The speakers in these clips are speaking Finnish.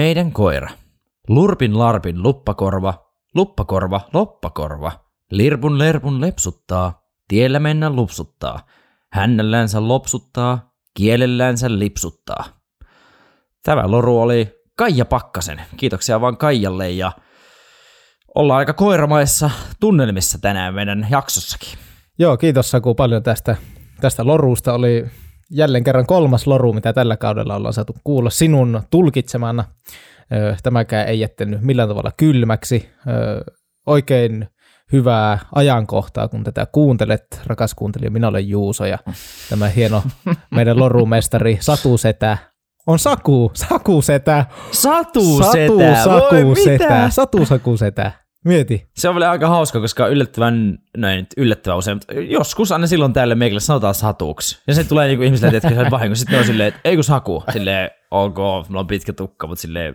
Meidän koira. Lurpin larpin luppakorva, luppakorva, loppakorva. Lirpun lerpun lepsuttaa, tiellä mennä lupsuttaa. Hännällänsä lopsuttaa, kielellänsä lipsuttaa. Tämä loru oli Kaija Pakkasen. Kiitoksia vaan Kaijalle ja ollaan aika koiramaissa tunnelmissa tänään meidän jaksossakin. Joo, kiitos Saku paljon tästä, tästä lorusta. Oli jälleen kerran kolmas loru, mitä tällä kaudella ollaan saatu kuulla sinun tulkitsemana. Tämäkään ei jättänyt millään tavalla kylmäksi. Oikein hyvää ajankohtaa, kun tätä kuuntelet, rakas kuuntelija. Minä olen Juuso ja tämä hieno meidän lorumestari Satu Setä on Saku, Saku Setä. Satu, Satu setä. Saku Voi, Setä. mitä? Satu Saku Setä. Mieti. Se on vielä aika hauska, koska yllättävän, näin nyt yllättävän usein, mutta joskus aina silloin täällä meikille sanotaan satuksi. Ja se tulee niinku ihmisille, että se on vahinko. Sitten ne on silleen, että ei kun saku. Silleen, ok, mulla on pitkä tukka, mutta silleen,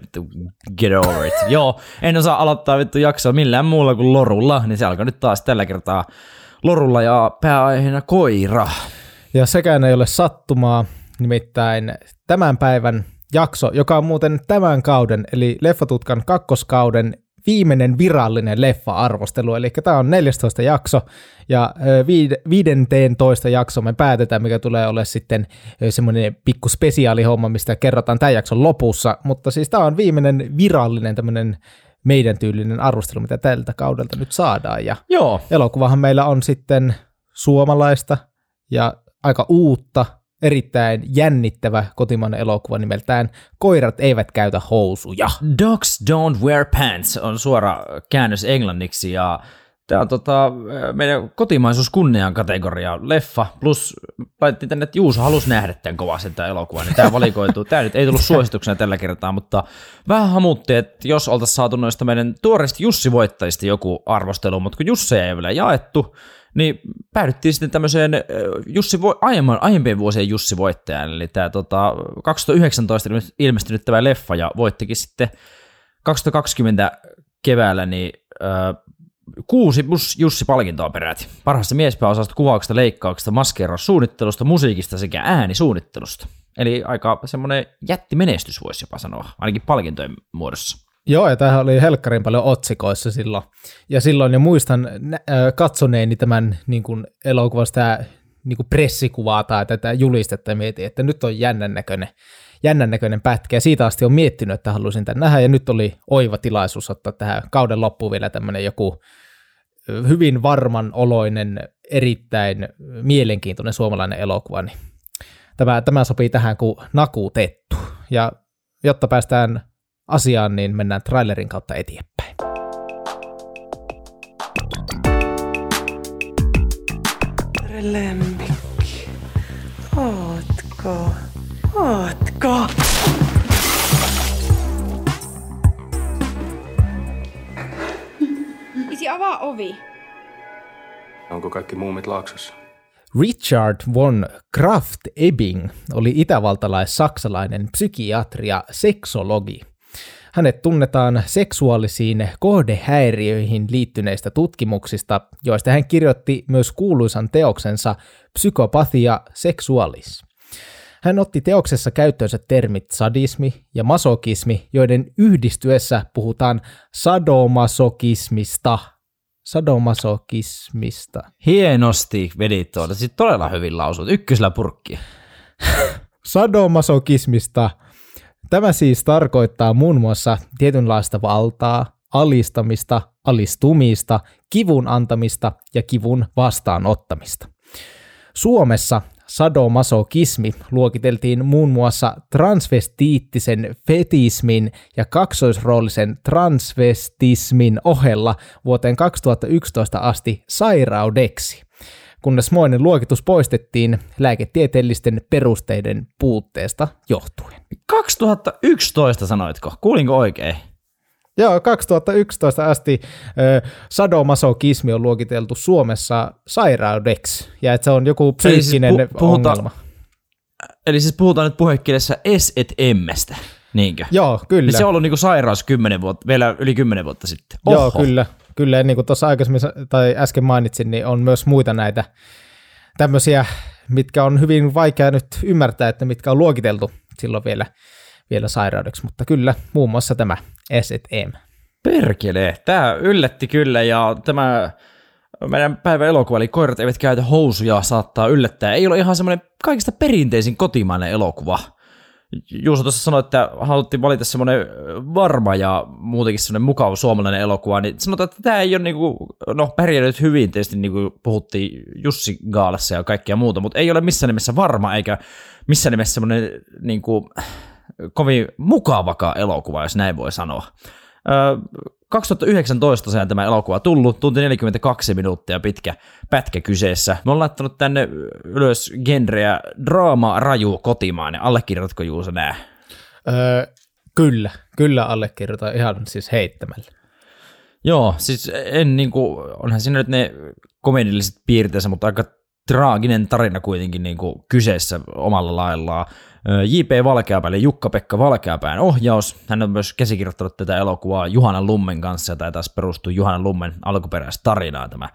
get over it. Joo, en osaa aloittaa vittu jaksoa millään muulla kuin lorulla, niin se alkaa nyt taas tällä kertaa lorulla ja pääaiheena koira. Ja sekään ei ole sattumaa, nimittäin tämän päivän jakso, joka on muuten tämän kauden, eli Leffatutkan kakkoskauden viimeinen virallinen leffa-arvostelu, eli tämä on 14 jakso, ja ö, viid- 15 jakso me päätetään, mikä tulee olemaan sitten semmoinen pikku spesiaalihomma, mistä kerrotaan tämän jakson lopussa, mutta siis tämä on viimeinen virallinen tämmöinen meidän tyylinen arvostelu, mitä tältä kaudelta nyt saadaan, ja Joo, elokuvahan meillä on sitten suomalaista ja aika uutta, erittäin jännittävä kotimainen elokuva nimeltään Koirat eivät käytä housuja. Dogs Don't Wear Pants on suora käännös englanniksi ja tämä on tota, meidän kotimaisuus kunnian kategoria leffa, plus laitettiin tänne, että Juuso halusi nähdä tämän kovasti tämän elokuvan, niin tämä valikoituu. Tämä nyt ei tullut suosituksena tällä kertaa, mutta vähän hamuttiin, että jos oltaisiin saatu noista meidän tuoreista Jussi-voittajista joku arvostelu, mutta kun Jusseja ei vielä jaettu, niin päädyttiin sitten tämmöiseen Jussi, aiemman, aiempien vuosien Jussi voittajan, eli tämä tota, 2019 ilmestynyt tämä leffa ja voittikin sitten 2020 keväällä niin äh, kuusi plus Jussi-palkintoa peräti. Parhaasta miespääosasta, kuvauksesta, leikkauksesta, maskeeraussuunnittelusta, musiikista sekä äänisuunnittelusta. Eli aika semmoinen jättimenestys voisi jopa sanoa, ainakin palkintojen muodossa. Joo, ja tämähän oli helkkarin paljon otsikoissa silloin. Ja silloin jo muistan katsoneeni tämän niin kuin elokuvasta tämä niin kuin pressikuvaa tai tätä julistetta ja mietin, että nyt on jännän näköinen, jännän näköinen pätkä. Ja siitä asti on miettinyt, että haluaisin tämän nähdä. Ja nyt oli oiva tilaisuus ottaa tähän kauden loppuun vielä tämmöinen joku hyvin varman oloinen, erittäin mielenkiintoinen suomalainen elokuva. Niin tämä, tämä sopii tähän kuin nakutettu. Ja jotta päästään asiaan, niin mennään trailerin kautta eteenpäin. Lemmikki. Ootko? Ootko? Isi, avaa ovi. Onko kaikki muumit laaksossa? Richard von Kraft Ebing oli itävaltalais-saksalainen psykiatri ja seksologi. Hänet tunnetaan seksuaalisiin kohdehäiriöihin liittyneistä tutkimuksista, joista hän kirjoitti myös kuuluisan teoksensa Psykopathia sexualis. Hän otti teoksessa käyttöönsä termit sadismi ja masokismi, joiden yhdistyessä puhutaan sadomasokismista. Sadomasokismista. Hienosti vedit tuolta, siis todella hyvin lausut, ykkösellä purkki. Sadomasokismista. Tämä siis tarkoittaa muun muassa tietynlaista valtaa, alistamista, alistumista, kivun antamista ja kivun vastaanottamista. Suomessa sadomasokismi luokiteltiin muun muassa transvestiittisen fetismin ja kaksoisroolisen transvestismin ohella vuoteen 2011 asti sairaudeksi, kunnes moinen luokitus poistettiin lääketieteellisten perusteiden puutteesta johtuen. 2011 sanoitko, kuulinko oikein? Joo, 2011 asti ö, sadomasokismi on luokiteltu Suomessa sairaudeksi, ja että se on joku siis psyykkinen pu- puhutaan- ongelma. Eli siis puhutaan nyt puhekielessä S et emmestä, niinkö? Joo, kyllä. Niin se on ollut niinku sairaus 10 vuotta, vielä yli 10 vuotta sitten. Joo, kyllä. Kyllä, niin kuin tuossa aikaisemmin tai äsken mainitsin, niin on myös muita näitä tämmöisiä, mitkä on hyvin vaikea nyt ymmärtää, että mitkä on luokiteltu silloin vielä, vielä sairaudeksi, mutta kyllä muun muassa tämä S&M. Perkele, tämä yllätti kyllä ja tämä meidän päivän elokuva, eli Koirat eivät käytä housuja, saattaa yllättää. Ei ole ihan semmoinen kaikista perinteisin kotimainen elokuva. Juuso tuossa sanoi, että haluttiin valita semmoinen varma ja muutenkin semmoinen mukava suomalainen elokuva, niin sanotaan, että tämä ei ole niinku, no pärjännyt hyvin, tietysti niin kuin puhuttiin Jussi Gaalassa ja kaikkea muuta, mutta ei ole missään nimessä varma eikä missään nimessä semmoinen niinku, kovin mukavakaan elokuva, jos näin voi sanoa. 2019 tosiaan tämä elokuva tullut, tunti 42 minuuttia pitkä pätkä kyseessä. Me ollaan laittanut tänne ylös genreä draama, raju, kotimainen. Allekirjoitatko Juuso nää? Öö, kyllä, kyllä allekirjoitan ihan siis heittämällä. Joo, siis en niinku, onhan siinä nyt ne komedilliset piirteensä, mutta aika traaginen tarina kuitenkin niinku kyseessä omalla laillaan. J.P. Valkeapää, eli Jukka-Pekka Valkeapään ohjaus. Hän on myös käsikirjoittanut tätä elokuvaa Juhana Lummen kanssa, ja tämä taas perustuu Juhana Lummen alkuperäistä tarinaa tämä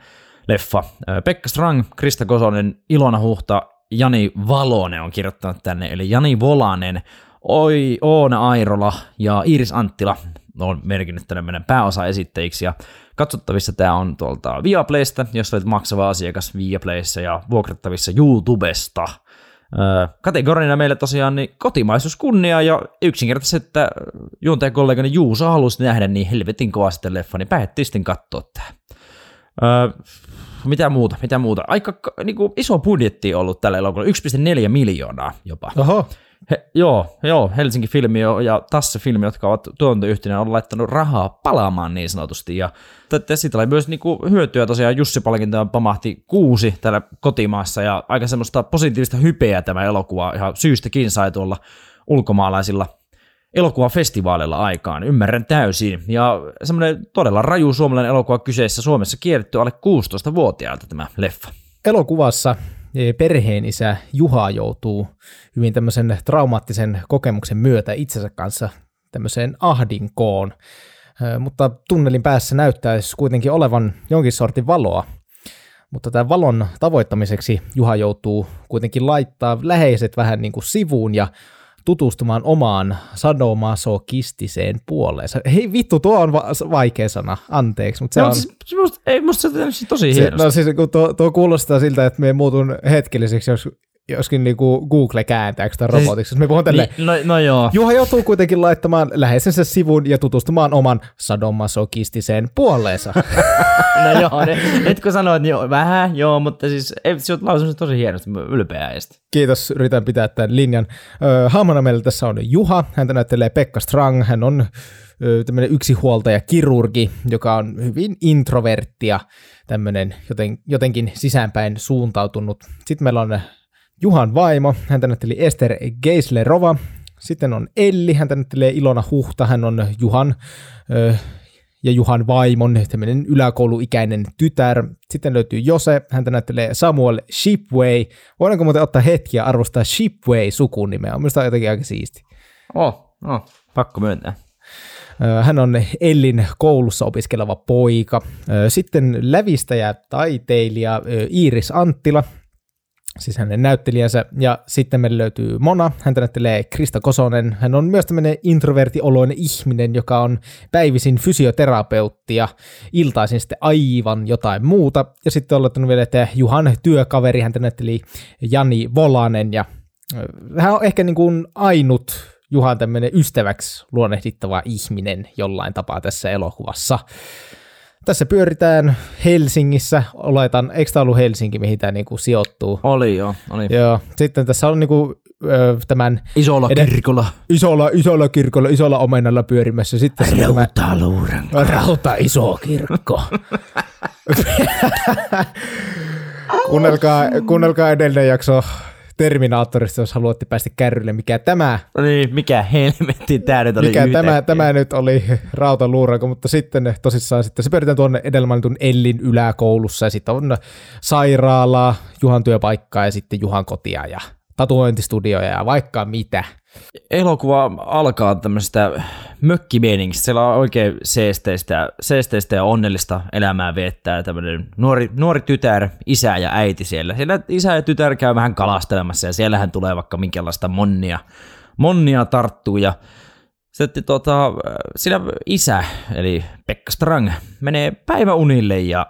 leffa. Pekka Strang, Krista Kosonen, Ilona Huhta, Jani Valonen on kirjoittanut tänne, eli Jani Volanen, Oi, Oona Airola ja Iiris Anttila on merkinnyt tänne meidän pääosa-esittäjiksi, ja katsottavissa tämä on tuolta Viaplaysta, jos olet maksava asiakas Viaplayssa, ja vuokrattavissa YouTubesta – kategorina meille tosiaan niin kotimaisuus kunnia ja yksinkertaisesti, että juontajakollegani Juuso halusi nähdä niin helvetin kovasti leffa, niin päätettiin sitten katsoa tämä. mitä muuta, mitä muuta. Aika niin kuin, iso budjetti ollut tällä elokuvalla, 1,4 miljoonaa jopa. Oho. He, joo, joo, Helsinki Filmi ja Tasse Filmi, jotka ovat tuotantoyhtiönä, on laittanut rahaa palaamaan niin sanotusti. Ja siitä oli myös niinku hyötyä tosiaan Jussi palkintoa pamahti kuusi täällä kotimaassa ja aika semmoista positiivista hypeä tämä elokuva ihan syystäkin sai tuolla ulkomaalaisilla elokuvafestivaaleilla aikaan, ymmärrän täysin. Ja semmoinen todella raju suomalainen elokuva kyseessä Suomessa kierretty alle 16-vuotiaalta tämä leffa. Elokuvassa perheen isä Juha joutuu hyvin tämmöisen traumaattisen kokemuksen myötä itsensä kanssa tämmöiseen ahdinkoon, mutta tunnelin päässä näyttäisi kuitenkin olevan jonkin sortin valoa. Mutta tämän valon tavoittamiseksi Juha joutuu kuitenkin laittaa läheiset vähän niin kuin sivuun ja tutustumaan omaan sadomasokistiseen puoleensa. Hei vittu, tuo on va- vaikea sana, anteeksi. Mutta se no, on... Siis, musta, ei, musta se on tosi hienosti. No siis kun tuo, tuo kuulostaa siltä, että me muutun hetkelliseksi, jos joskin niinku Google kääntääkö sitä robotiksi. Me puhun tälleen, Niin, no, no joo. Juha joutuu kuitenkin laittamaan läheisensä sivun ja tutustumaan oman sadomasokistiseen puoleensa. no joo, ne, nyt kun sanoit, niin joo, vähän joo, mutta siis ei, on lausunut tosi hienosti, ylpeä äistä. Kiitos, yritän pitää tämän linjan. Hahmona meillä tässä on Juha, häntä näyttelee Pekka Strang, hän on tämmöinen yksihuoltaja kirurgi, joka on hyvin introvertti ja tämmöinen joten, jotenkin sisäänpäin suuntautunut. Sitten meillä on Juhan vaimo, häntä näytteli Ester Geislerova. Sitten on Elli, häntä näyttelee Ilona Huhta, hän on Juhan ö, ja Juhan vaimon tämmöinen yläkouluikäinen tytär. Sitten löytyy Jose, häntä näyttelee Samuel Shipway. Voidaanko muuten ottaa hetkiä arvostaa Shipway sukunimeä? On minusta jotenkin aika siisti. Oh, oh, pakko myöntää. Hän on Ellin koulussa opiskeleva poika. Sitten lävistäjä, taiteilija Iiris Anttila, siis hänen näyttelijänsä. Ja sitten meillä löytyy Mona, häntä näyttelee Krista Kosonen. Hän on myös tämmöinen introvertioloinen ihminen, joka on päivisin fysioterapeutti ja iltaisin sitten aivan jotain muuta. Ja sitten on laittanut vielä, että Juhan työkaveri, häntä näytteli Jani Volanen ja hän on ehkä niin kuin ainut Juhan tämmöinen ystäväksi luonnehdittava ihminen jollain tapaa tässä elokuvassa. Tässä pyöritään Helsingissä, oletan, eikö tämä ollut Helsinki, mihin tämä niinku sijoittuu? Oli joo, oli. Joo, sitten tässä on niinku, ö, tämän... Isolla ed- kirkolla. Isolla, isolla kirkolla, isolla omenalla pyörimässä. Sitten on tämä Rautaluuren. Rauta iso kirkko. kuunnelkaa, kuunnelkaa edellinen jakso Terminaattorista, jos haluatte päästä kärrylle, mikä tämä, No niin, mikä helvetti tää nyt oli mikä tämä, yhtäkkiä. tämä nyt oli rautaluuranko, mutta sitten tosissaan sitten se pyöritään tuonne edellä mainitun Ellin yläkoulussa ja sitten on sairaalaa, Juhan työpaikkaa ja sitten Juhan kotia ja tatuointistudioja ja vaikka mitä. Elokuva alkaa tämmöistä mökkimieningistä. Siellä on oikein seesteistä, seesteistä ja onnellista elämää viettää tämmöinen nuori, nuori tytär, isä ja äiti siellä. Siellä isä ja tytär käy vähän kalastelemassa ja siellähän tulee vaikka minkälaista monnia, monnia tarttuu ja sitten tota, siinä isä, eli Pekka Strang, menee päiväunille ja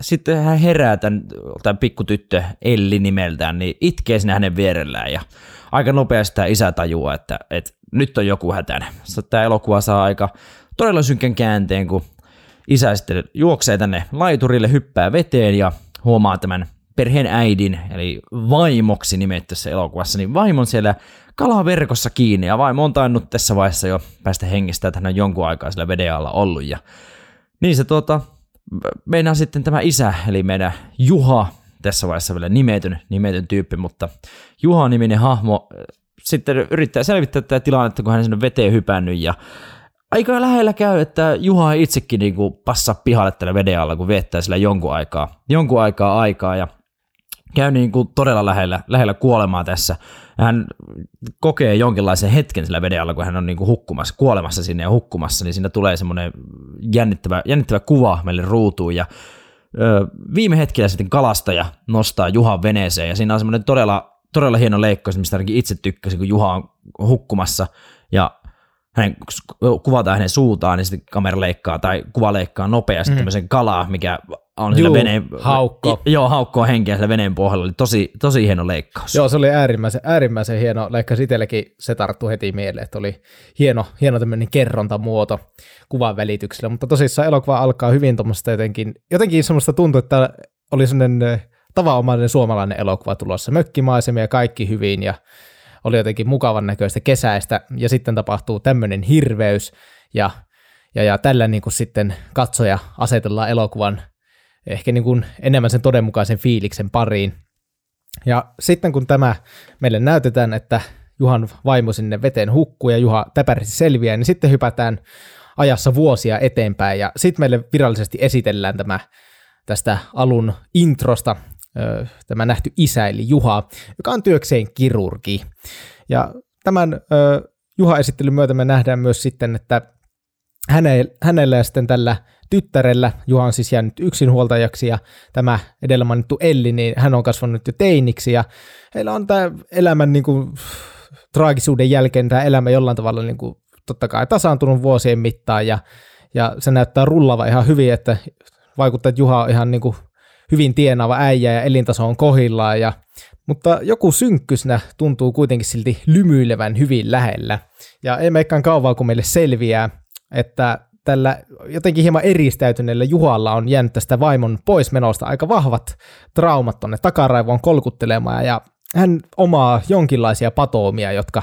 sitten hän herää tämän, tämän pikkutyttö Elli nimeltään, niin itkee sinne hänen vierellään ja aika nopeasti tämä isä tajuaa, että, että nyt on joku hätänä. Sitten tämä elokuva saa aika todella synkän käänteen, kun isä sitten juoksee tänne laiturille, hyppää veteen ja huomaa tämän perheen äidin, eli vaimoksi nimetty tässä elokuvassa, niin vaimon siellä kalaverkossa kiinni, ja vaimo on tainnut tässä vaiheessa jo päästä hengistä, että hän on jonkun aikaa sillä veden alla ollut, ja niin se tuota, meinaa sitten tämä isä, eli meidän Juha, tässä vaiheessa vielä nimetyn, nimetyn tyyppi, mutta Juha-niminen hahmo sitten yrittää selvittää tätä tilannetta, kun hän sinne veteen hypännyt, ja aika lähellä käy, että Juha itsekin niin kuin passaa pihalle tällä veden alla, kun viettää sillä jonkun aikaa, jonkun aikaa aikaa, ja käy niin kuin todella lähellä, lähellä kuolemaa tässä. Hän kokee jonkinlaisen hetken sillä veden alla, kun hän on niin kuin hukkumassa, kuolemassa sinne ja hukkumassa, niin siinä tulee semmoinen jännittävä, jännittävä kuva meille ruutuun ja viime hetkellä sitten kalastaja nostaa Juhan veneeseen ja siinä on semmoinen todella, todella hieno leikkaus, mistä ainakin itse tykkäsin, kun Juha on hukkumassa ja hänen, kuvataan hänen suutaan, niin sitten kamera leikkaa tai kuva leikkaa nopeasti mm. tämmöisen kalaa, mikä on Juu, veneen, haukko. Joo, haukko henkeä sillä veneen pohjalla. Oli tosi, tosi hieno leikkaus. Joo, se oli äärimmäisen, äärimmäisen hieno leikkaus. Itsellekin se tarttu heti mieleen, että oli hieno, hieno tämmöinen kerrontamuoto kuvan välityksellä. Mutta tosissaan elokuva alkaa hyvin tuommoista jotenkin, jotenkin semmoista tuntuu, että oli semmoinen eh, tavanomainen suomalainen elokuva tulossa. Mökkimaisemia ja kaikki hyvin ja oli jotenkin mukavan näköistä kesäistä. Ja sitten tapahtuu tämmöinen hirveys ja ja, ja tällä niin kuin sitten katsoja asetellaan elokuvan ehkä niin kuin enemmän sen todenmukaisen fiiliksen pariin. Ja sitten kun tämä meille näytetään, että Juhan vaimo sinne veteen hukkuu ja Juha täpärästi selviää, niin sitten hypätään ajassa vuosia eteenpäin ja sitten meille virallisesti esitellään tämä tästä alun introsta tämä nähty isä eli Juha, joka on työkseen kirurgi. Ja tämän Juha-esittelyn myötä me nähdään myös sitten, että hänellä ja sitten tällä tyttärellä, Juha on siis jäänyt yksinhuoltajaksi ja tämä edellä mainittu Elli, niin hän on kasvanut jo teiniksi ja heillä on tämä elämän niin kuin, traagisuuden jälkeen tämä elämä jollain tavalla niin kuin, totta kai tasaantunut vuosien mittaan ja, ja se näyttää rullava ihan hyvin, että vaikuttaa, että Juha on ihan niin kuin, hyvin tienaava äijä ja elintaso on kohillaan ja mutta joku synkkysnä tuntuu kuitenkin silti lymyilevän hyvin lähellä. Ja ei meikään kauan, kun meille selviää, että tällä jotenkin hieman eristäytyneellä Juhalla on jäänyt tästä vaimon poismenosta aika vahvat traumat tonne takaraivoon kolkuttelemaan ja hän omaa jonkinlaisia patoomia, jotka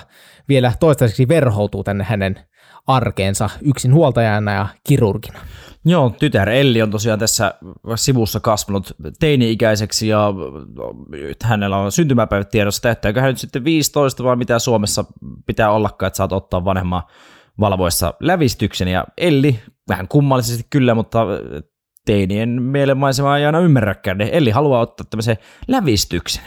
vielä toistaiseksi verhoutuu tänne hänen arkeensa yksin huoltajana ja kirurgina. Joo, tytär Elli on tosiaan tässä sivussa kasvanut teini-ikäiseksi ja hänellä on syntymäpäivät tiedossa. Täyttääkö hän nyt sitten 15 vai mitä Suomessa pitää ollakaan, että saat ottaa vanhemman valvoissa lävistyksen, ja Elli, vähän kummallisesti kyllä, mutta teinien mielenmaisemaa ei aina ymmärräkään, niin Elli haluaa ottaa tämmöisen lävistyksen.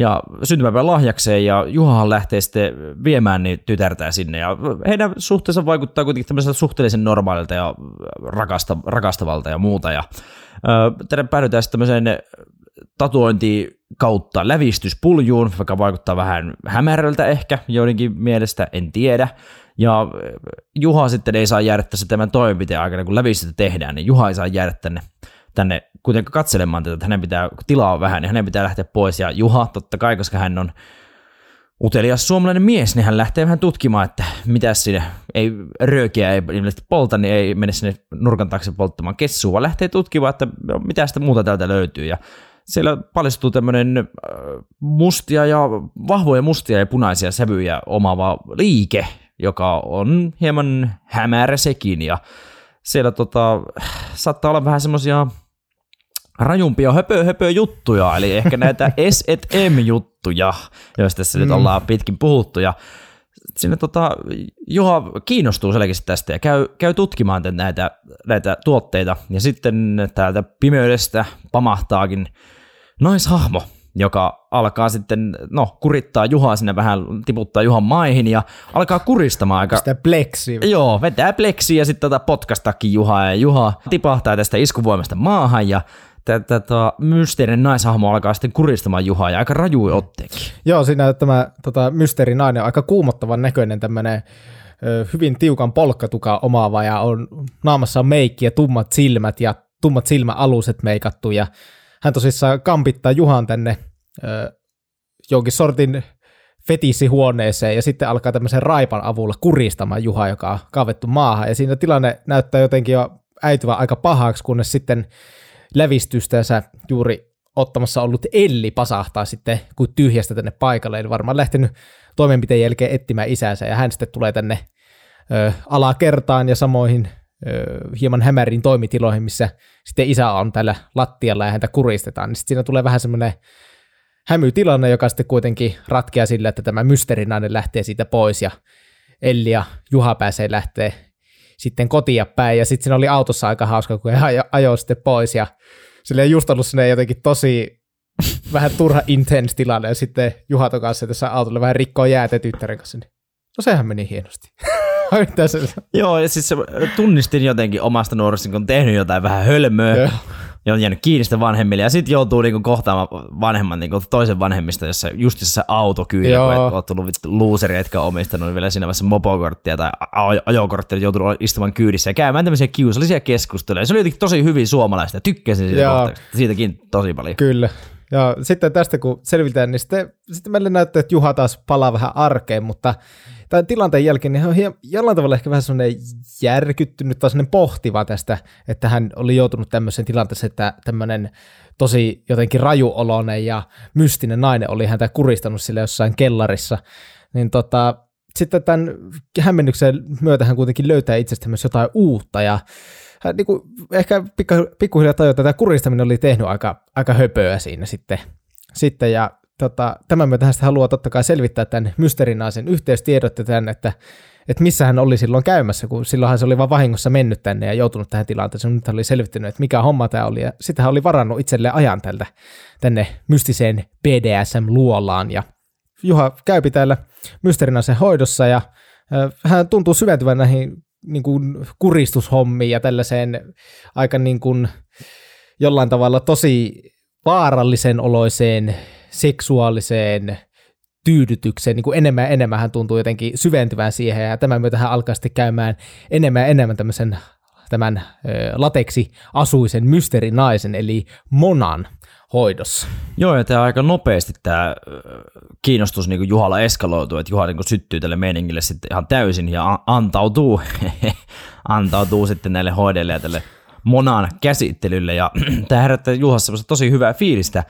Ja syntymäpäivän lahjakseen, ja Juhahan lähtee sitten viemään niin tytärtää sinne, ja heidän suhteensa vaikuttaa kuitenkin tämmöiseltä suhteellisen normaalilta ja rakasta, rakastavalta ja muuta, ja tänne päädytään sitten tämmöiseen tatuointi kautta lävistyspuljuun, joka vaikuttaa vähän hämärältä ehkä joidenkin mielestä, en tiedä. Ja Juha sitten ei saa jäädä tässä tämän toimenpiteen aikana, kun lävistystä tehdään, niin Juha ei saa jäädä tänne, tänne kuitenkaan katselemaan tätä, että hänen pitää, tilaa vähän, niin hänen pitää lähteä pois. Ja Juha, totta kai, koska hän on utelias suomalainen mies, niin hän lähtee vähän tutkimaan, että mitä sinne, ei röökiä ei ilmeisesti polta, niin ei mene sinne nurkan taakse polttamaan kessua, vaan lähtee tutkimaan, että mitä sitä muuta täältä löytyy. Ja siellä paljastuu tämmöinen mustia ja vahvoja mustia ja punaisia sävyjä omaava liike, joka on hieman hämärä sekin ja siellä tota, saattaa olla vähän semmoisia rajumpia höpö, höpö juttuja, eli ehkä näitä S&M-juttuja, joista tässä mm. nyt ollaan pitkin puhuttu, ja sinne tota, Juha kiinnostuu selkeästi tästä ja käy, käy tutkimaan näitä, näitä tuotteita, ja sitten täältä pimeydestä pamahtaakin naishahmo, joka alkaa sitten, no, kurittaa Juhaa sinne vähän, tiputtaa Juhan maihin ja alkaa kuristamaan aika... Sitä pleksiä. Joo, vetää pleksiä ja sitten tota potkastakin Juhaa ja Juha tipahtaa tästä iskuvoimasta maahan ja tätä mysteerinen naishahmo alkaa sitten kuristamaan Juhaa ja aika rajui otteekin. Joo, siinä tämä tota, mysteerinainen on aika kuumottavan näköinen tämmöinen hyvin tiukan polkkatuka omaava ja on, naamassa on meikki ja tummat silmät ja tummat silmäaluset meikattu ja hän tosissaan kampittaa Juhan tänne ö, jonkin sortin fetissihuoneeseen ja sitten alkaa tämmöisen raipan avulla kuristamaan Juha, joka on kaavettu maahan. Ja siinä tilanne näyttää jotenkin jo äityvän aika pahaksi, kunnes sitten lävistystänsä juuri ottamassa ollut Elli pasahtaa sitten kuin tyhjästä tänne paikalle, eli varmaan lähtenyt toimenpiteen jälkeen etsimään isänsä, ja hän sitten tulee tänne ö, alakertaan ja samoihin hieman hämäriin toimitiloihin, missä sitten isä on tällä lattialla ja häntä kuristetaan, niin sitten siinä tulee vähän semmoinen hämytilanne, joka sitten kuitenkin ratkeaa sillä, että tämä mysteerinainen lähtee siitä pois ja Elli ja Juha pääsee lähtee sitten kotia päin ja sitten siinä oli autossa aika hauska, kun hän ajoi sitten pois ja sillä ei just ollut sinne jotenkin tosi vähän turha intense tilanne ja sitten Juha kanssa tässä autolla vähän rikkoa jäätä tyttären kanssa. Niin no sehän meni hienosti. Joo, ja siis tunnistin jotenkin omasta nuoresta, kun on tehnyt jotain vähän hölmöä, Joo ja on jäänyt kiinni sitä vanhemmille, ja sitten joutuu niinku kohtaamaan vanhemman niinku toisen vanhemmista, jossa justissa auto kyllä, kun olet tullut looseri, etkä omistanut vielä siinä vaiheessa mopokorttia tai ajokorttia, joutunut istumaan kyydissä ja käymään tämmöisiä kiusallisia keskusteluja. Se oli jotenkin tosi hyvin suomalaista, tykkäsin siitä kohtauksesta, siitäkin tosi paljon. Kyllä. Ja sitten tästä kun selvitään, niin sitten, sitten meille näyttää, että Juha taas palaa vähän arkeen, mutta tämän tilanteen jälkeen niin hän on hieman, jollain tavalla ehkä vähän sellainen järkyttynyt tai sellainen pohtiva tästä, että hän oli joutunut tämmöiseen tilanteeseen, että tämmöinen tosi jotenkin rajuoloinen ja mystinen nainen oli häntä kuristanut sille jossain kellarissa. Niin tota, sitten tämän hämmennyksen myötä hän kuitenkin löytää itsestä myös jotain uutta ja hän niin kuin, ehkä pikkuhiljaa tajua, että tämä kuristaminen oli tehnyt aika, aika höpöä siinä sitten. sitten ja tota, tämän myötä hän haluaa totta kai selvittää tämän mysteerinaisen yhteystiedot ja tämän, että, että missä hän oli silloin käymässä, kun silloinhan se oli vain vahingossa mennyt tänne ja joutunut tähän tilanteeseen. Nyt hän oli selvittynyt, että mikä homma tämä oli ja sitten hän oli varannut itselleen ajan tältä tänne mystiseen BDSM-luolaan ja Juha käypi täällä mysteerinaisen hoidossa ja hän tuntuu syventyvän näihin niin kuin kuristushommiin ja tällaiseen aika niin kuin jollain tavalla tosi vaarallisen oloiseen seksuaaliseen tyydytykseen, niin kuin enemmän ja enemmän hän tuntuu jotenkin syventyvän siihen, ja tämän myötä hän alkaa sitten käymään enemmän ja enemmän tämmöisen tämän lateksi asuisen mysteerinaisen, eli Monan hoidossa. Joo, ja tämä aika nopeasti tämä kiinnostus niin Juhalla eskaloituu, että Juha niin syttyy tälle meiningille sitten ihan täysin ja antautuu, antautuu sitten näille hoideille ja tälle Monan käsittelylle, ja tämä herättää Juhassa tosi hyvää fiilistä,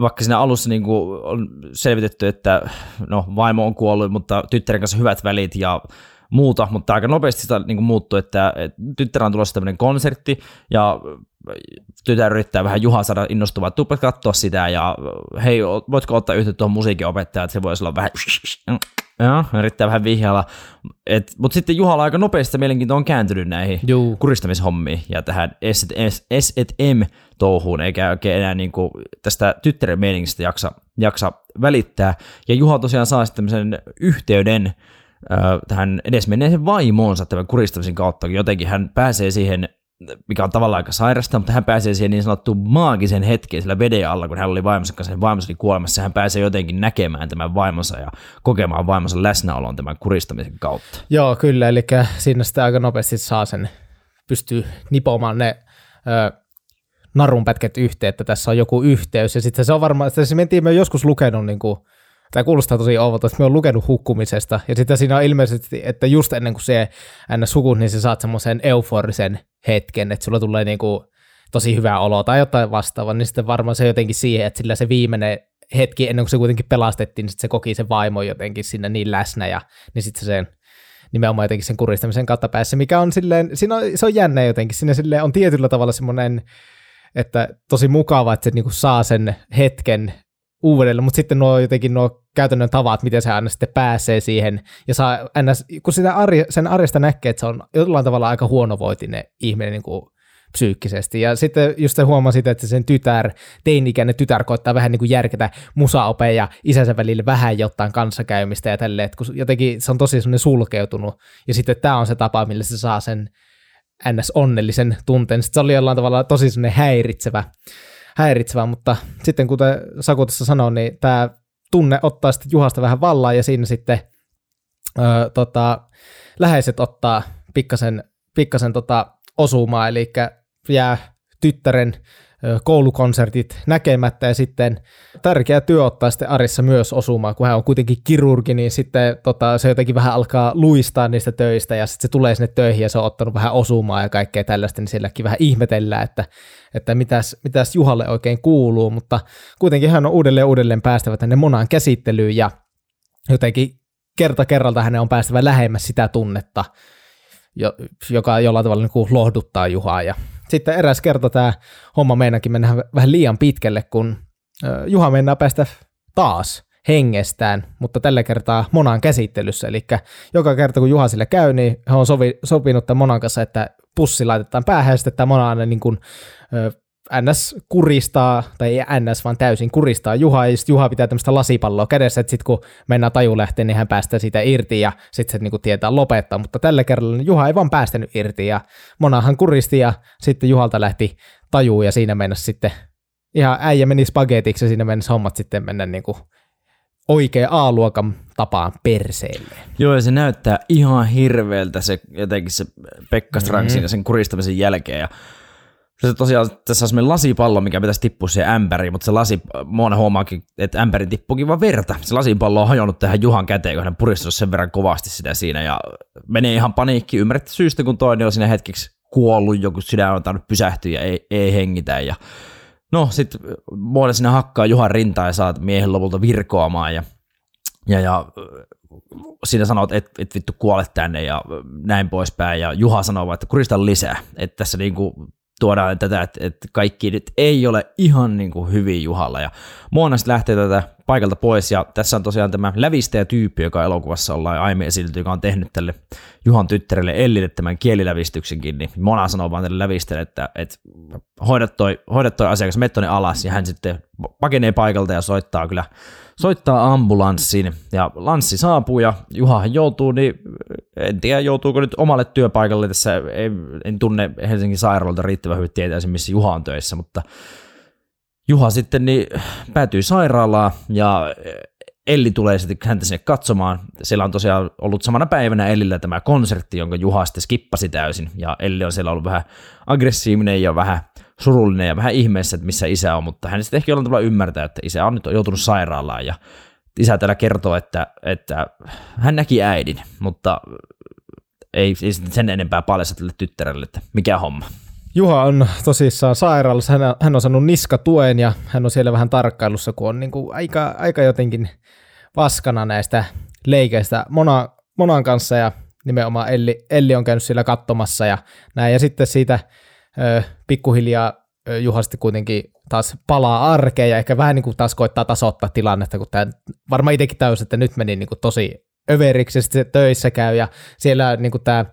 vaikka siinä alussa niin kuin on selvitetty, että no, vaimo on kuollut, mutta tyttären kanssa hyvät välit ja muuta, mutta aika nopeasti sitä niin kuin muuttui, että, että tyttärä on tulossa tämmöinen konsertti ja tytär yrittää vähän Juha saada innostumaan, että katsoa sitä ja hei, voitko ottaa yhteyttä tuohon musiikinopettajaan, että se voisi olla vähän Joo, yrittää vähän vihjailla. Mutta sitten Juhalla aika nopeasti mielenkiinto on kääntynyt näihin Juu. kuristamishommiin ja tähän S&M-touhuun, eikä oikein enää niinku tästä tyttären meiningistä jaksa, jaksa välittää. Ja Juha tosiaan saa sitten tämmöisen yhteyden äh, tähän edesmenneeseen vaimoonsa tämän kuristamisen kautta, jotenkin hän pääsee siihen mikä on tavallaan aika sairasta, mutta hän pääsee siihen niin sanottuun maagisen hetkeen sillä veden alla, kun hän oli vaimonsa kanssa, vaimonsa oli kuolemassa, hän pääsee jotenkin näkemään tämän vaimonsa ja kokemaan vaimonsa läsnäolon tämän kuristamisen kautta. Joo, kyllä, eli siinä sitä aika nopeasti saa sen, pystyy nipomaan ne ö, narunpätket yhteen, että tässä on joku yhteys, ja sitten se on varmaan, että se mentiin me joskus lukenut niin kuin, Tämä kuulostaa tosi ouvolta, että me on lukenut hukkumisesta, ja sitten siinä on ilmeisesti, että just ennen kuin se ns. hukut, niin sä saat semmoisen euforisen hetken, että sulla tulee niinku tosi hyvä olo tai jotain vastaavaa, niin sitten varmaan se jotenkin siihen, että sillä se viimeinen hetki ennen kuin se kuitenkin pelastettiin, niin sitten se koki se vaimo jotenkin sinne niin läsnä, ja niin sitten se sen nimenomaan jotenkin sen kuristamisen kautta päässä, mikä on silleen, siinä on, se on jännä jotenkin, siinä silleen on tietyllä tavalla semmoinen, että tosi mukava, että se niinku saa sen hetken uudelleen, mutta sitten nuo jotenkin nuo käytännön tavat, miten se aina sitten pääsee siihen, ja saa aina, kun sitä arje, sen arjesta näkee, että se on jollain tavalla aika huonovoitinen ihminen niin kuin psyykkisesti. Ja sitten just se huomasit, että sen tytär, teini-ikäinen tytär koittaa vähän niin kuin järketä musaopea ja isänsä välillä vähän jotain kanssakäymistä ja tälleen, että kun jotenkin se on tosi semmoinen sulkeutunut. Ja sitten tämä on se tapa, millä se saa sen ns. onnellisen tunteen. Sitten se oli jollain tavalla tosi häiritsevä, häiritsevä, mutta sitten kuten Saku tässä sanoi, niin tämä tunne ottaa sitten Juhasta vähän vallaa ja siinä sitten öö, tota, läheiset ottaa pikkasen, pikkasen tota, osumaa, eli jää tyttären koulukonsertit näkemättä ja sitten tärkeä työ ottaa sitten Arissa myös osumaan, kun hän on kuitenkin kirurgi, niin sitten tota, se jotenkin vähän alkaa luistaa niistä töistä ja sitten se tulee sinne töihin ja se on ottanut vähän osumaa ja kaikkea tällaista, niin sielläkin vähän ihmetellään, että, että mitäs, mitäs Juhalle oikein kuuluu, mutta kuitenkin hän on uudelleen uudelleen päästävä tänne Monan käsittelyyn ja jotenkin kerta kerralta hänen on päästävä lähemmäs sitä tunnetta, joka jollain tavalla niin kuin lohduttaa Juhaa. Ja sitten eräs kerta tämä homma meinakin mennä vähän liian pitkälle, kun Juha mennään päästä taas hengestään, mutta tällä kertaa Monan käsittelyssä. Eli joka kerta kun Juha sille käy, niin he on sovi, sopinut tämän Monan kanssa, että pussi laitetaan päähän ja sitten tämä Mona aina niin kuin, NS kuristaa, tai ei NS, vaan täysin kuristaa Juha, ja Juha pitää tämmöistä lasipalloa kädessä, että sitten kun mennään tajulähteen, niin hän päästää siitä irti, ja sitten se niinku tietää lopettaa, mutta tällä kerralla niin Juha ei vaan päästänyt irti, ja Monahan kuristi, ja sitten Juhalta lähti taju, ja siinä mennessä sitten ihan äijä meni spagetiksi, ja siinä mennessä hommat sitten mennä niinku oikea A-luokan tapaan perseelle. Joo, ja se näyttää ihan hirveältä se jotenkin se Pekka mm-hmm. sen kuristamisen jälkeen, ja se tosiaan tässä on semmoinen lasipallo, mikä pitäisi tippua siihen ämpäriin, mutta se lasi, Moona huomaakin, että ämpärin tippuukin vaan verta. Se lasipallo on hajonnut tähän Juhan käteen, kun hän puristunut sen verran kovasti sitä siinä ja menee ihan paniikki ymmärrettä syystä, kun toinen on siinä hetkeksi kuollut, joku sydän on tainnut pysähtyä ja ei, ei hengitä ja no sitten Moona sinne hakkaa Juhan rintaa ja saat miehen lopulta virkoamaan ja, ja, ja siinä sanoo, että et, et vittu kuole tänne ja näin poispäin, ja Juha sanoo että kurista lisää, että tässä niinku tuodaan tätä, että, että kaikki nyt ei ole ihan niin kuin hyvin Juhalla. Ja Moonasta lähtee tätä paikalta pois, ja tässä on tosiaan tämä lävistäjä-tyyppi, joka elokuvassa ollaan aiemmin esitelty, joka on tehnyt tälle Juhan tyttärelle Ellille tämän kielilävistyksenkin, niin Mona sanoo vaan tälle lävistölle, että, että hoidat, toi, hoidat toi asiakas, mettone alas, ja hän sitten pakenee paikalta ja soittaa kyllä soittaa ambulanssin ja lanssi saapuu ja Juhahan joutuu, niin en tiedä joutuuko nyt omalle työpaikalle. Tässä, en, en tunne Helsingin sairaalalta riittävän hyvin tietäisin missä Juha on töissä, mutta Juha sitten niin päätyy sairaalaan ja Elli tulee sitten häntä sinne katsomaan. Siellä on tosiaan ollut samana päivänä Ellillä tämä konsertti, jonka Juha sitten skippasi täysin. Ja Elli on siellä ollut vähän aggressiivinen ja vähän surullinen ja vähän ihmeessä, että missä isä on, mutta hän sitten ehkä jollain tavalla ymmärtää, että isä on nyt joutunut sairaalaan ja isä täällä kertoo, että, että hän näki äidin, mutta ei, ei sen enempää paljasta tälle tyttärelle, että mikä homma. Juha on tosissaan sairaalassa, hän, hän on saanut niskatuen ja hän on siellä vähän tarkkailussa, kun on niin kuin aika, aika jotenkin vaskana näistä leikeistä Mona, Monan kanssa ja nimenomaan Elli, Elli on käynyt siellä katsomassa ja näin. Ja sitten siitä ö, pikkuhiljaa ö, Juha sitten kuitenkin taas palaa arkeen ja ehkä vähän niin kuin taas koittaa tasoittaa tilannetta, kun tämä varmaan itsekin täys, että nyt meni niin kuin tosi överiksi, sitten töissä käy ja siellä niin kuin tämä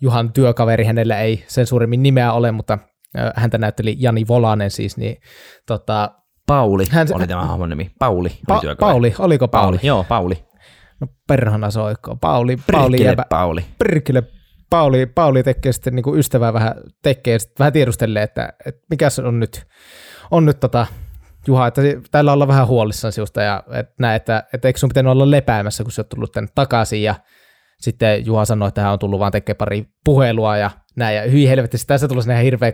Juhan työkaveri, hänellä ei sen suuremmin nimeä ole, mutta häntä näytteli Jani Volanen siis, niin tota, Pauli hän, oli tämä hahmon nimi. Pauli pa- Pauli, oliko Pauli? Pauli? Joo, Pauli. No perhana soikko. Pauli, Pauli jäbä, Pauli. Perkele Pauli, Pauli tekee sitten niin ystävää vähän, tekee sitten vähän tiedustelee, että, että mikä se on nyt, on nyt tota, Juha, että täällä ollaan vähän huolissaan sinusta ja että, näin, että, että eikö sun pitänyt olla lepäämässä, kun sä oot tullut tänne takaisin ja sitten Juha sanoi, että hän on tullut vaan tekemään pari puhelua ja näin, ja hyi helvetti, tässä tulee ihan hirveä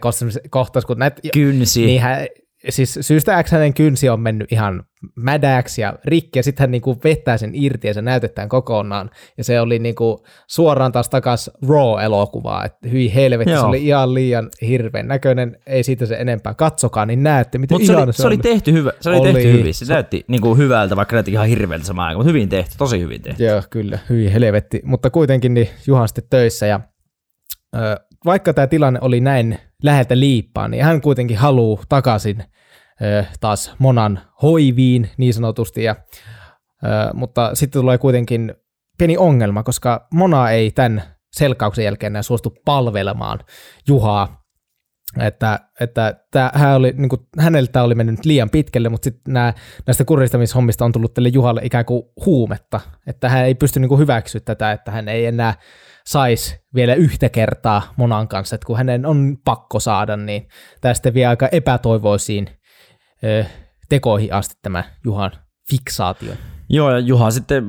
kohtaus, kun näet, Kynsi. Niin hän, siis syystä X hänen kynsi on mennyt ihan mädäksi ja rikki, ja sitten hän niinku vettää sen irti ja se näytetään kokonaan. Ja se oli niinku suoraan taas takas Raw-elokuvaa, että hyi helvetti, Joo. se oli ihan liian hirveän näköinen, ei siitä se enempää. Katsokaa, niin näette, miten Mut se, oli, se, oli tehty hyvä, se oli, oli tehty hyvin, se, se näytti niinku hyvältä, vaikka näytti ihan hirveältä samaan aikaan, mutta hyvin tehty, tosi hyvin tehty. Joo, kyllä, hyi helvetti, mutta kuitenkin niin Juhan sitten töissä ja ö, vaikka tämä tilanne oli näin läheltä liippaa, niin hän kuitenkin haluaa takaisin taas Monan hoiviin niin sanotusti, ja, mutta sitten tulee kuitenkin pieni ongelma, koska Mona ei tämän selkauksen jälkeen enää suostu palvelemaan Juhaa, että, että tää, hän oli, niin kuin, häneltä oli mennyt liian pitkälle, mutta sitten näistä kuristamishommista on tullut tälle Juhalle ikään kuin huumetta, että hän ei pysty niin hyväksyä tätä, että hän ei enää saisi vielä yhtä kertaa Monan kanssa, että kun hänen on pakko saada, niin tästä vie aika epätoivoisiin tekoihin asti tämä Juhan fiksaatio. Joo, ja Juha sitten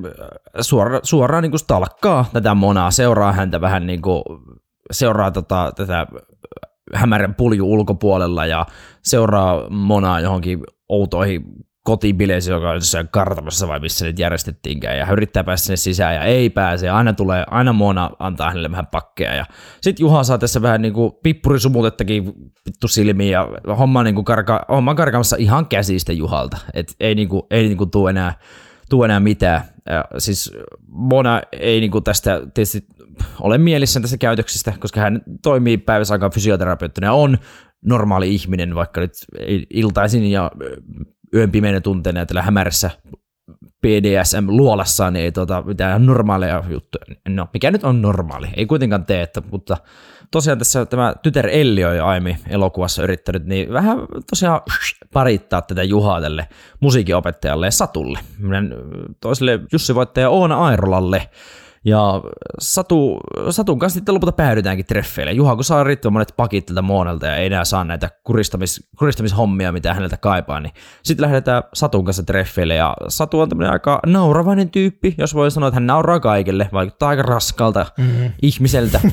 suora, suoraan niin kuin stalkkaa tätä Monaa, seuraa häntä vähän niin kuin, seuraa tota, tätä hämärän pulju ulkopuolella ja seuraa Monaa johonkin outoihin kotibileisiin, joka on jossain kartanossa vai missä nyt järjestettiinkään, ja hän yrittää päästä sinne sisään ja ei pääse, aina tulee, aina Mona antaa hänelle vähän pakkeja, ja sitten Juha saa tässä vähän niinku pippurisumutettakin vittu silmiin, ja homma, niinku karka, homma karkaamassa ihan käsistä Juhalta, et ei niinku, ei niinku tuu enää, tuu enää mitään. Ja siis Mona ei niinku tästä tietysti ole mielissään tästä käytöksestä, koska hän toimii päivässä aikaa fysioterapeuttina ja on normaali ihminen, vaikka nyt iltaisin ja yön pimeänä tunteina tällä hämärässä PDSM-luolassaan niin ei tota, mitään normaaleja juttuja. No, mikä nyt on normaali? Ei kuitenkaan tee, että, mutta tosiaan tässä tämä tytär Elli on jo aiemmin elokuvassa yrittänyt, niin vähän tosiaan parittaa tätä Juhaa tälle musiikinopettajalle ja Satulle. toiselle Jussi Voittaja Oona Airolalle, ja Satu, Satun kanssa sitten lopulta päädytäänkin treffeille. Juha, kun saa riittävän monet pakit tältä Moonelta ja ei enää saa näitä kuristamis, kuristamishommia, mitä häneltä kaipaa, niin sitten lähdetään Satun kanssa treffeille. Ja Satu on tämmöinen aika nauravainen tyyppi, jos voi sanoa, että hän nauraa kaikille, vaikuttaa aika raskalta mm-hmm. ihmiseltä.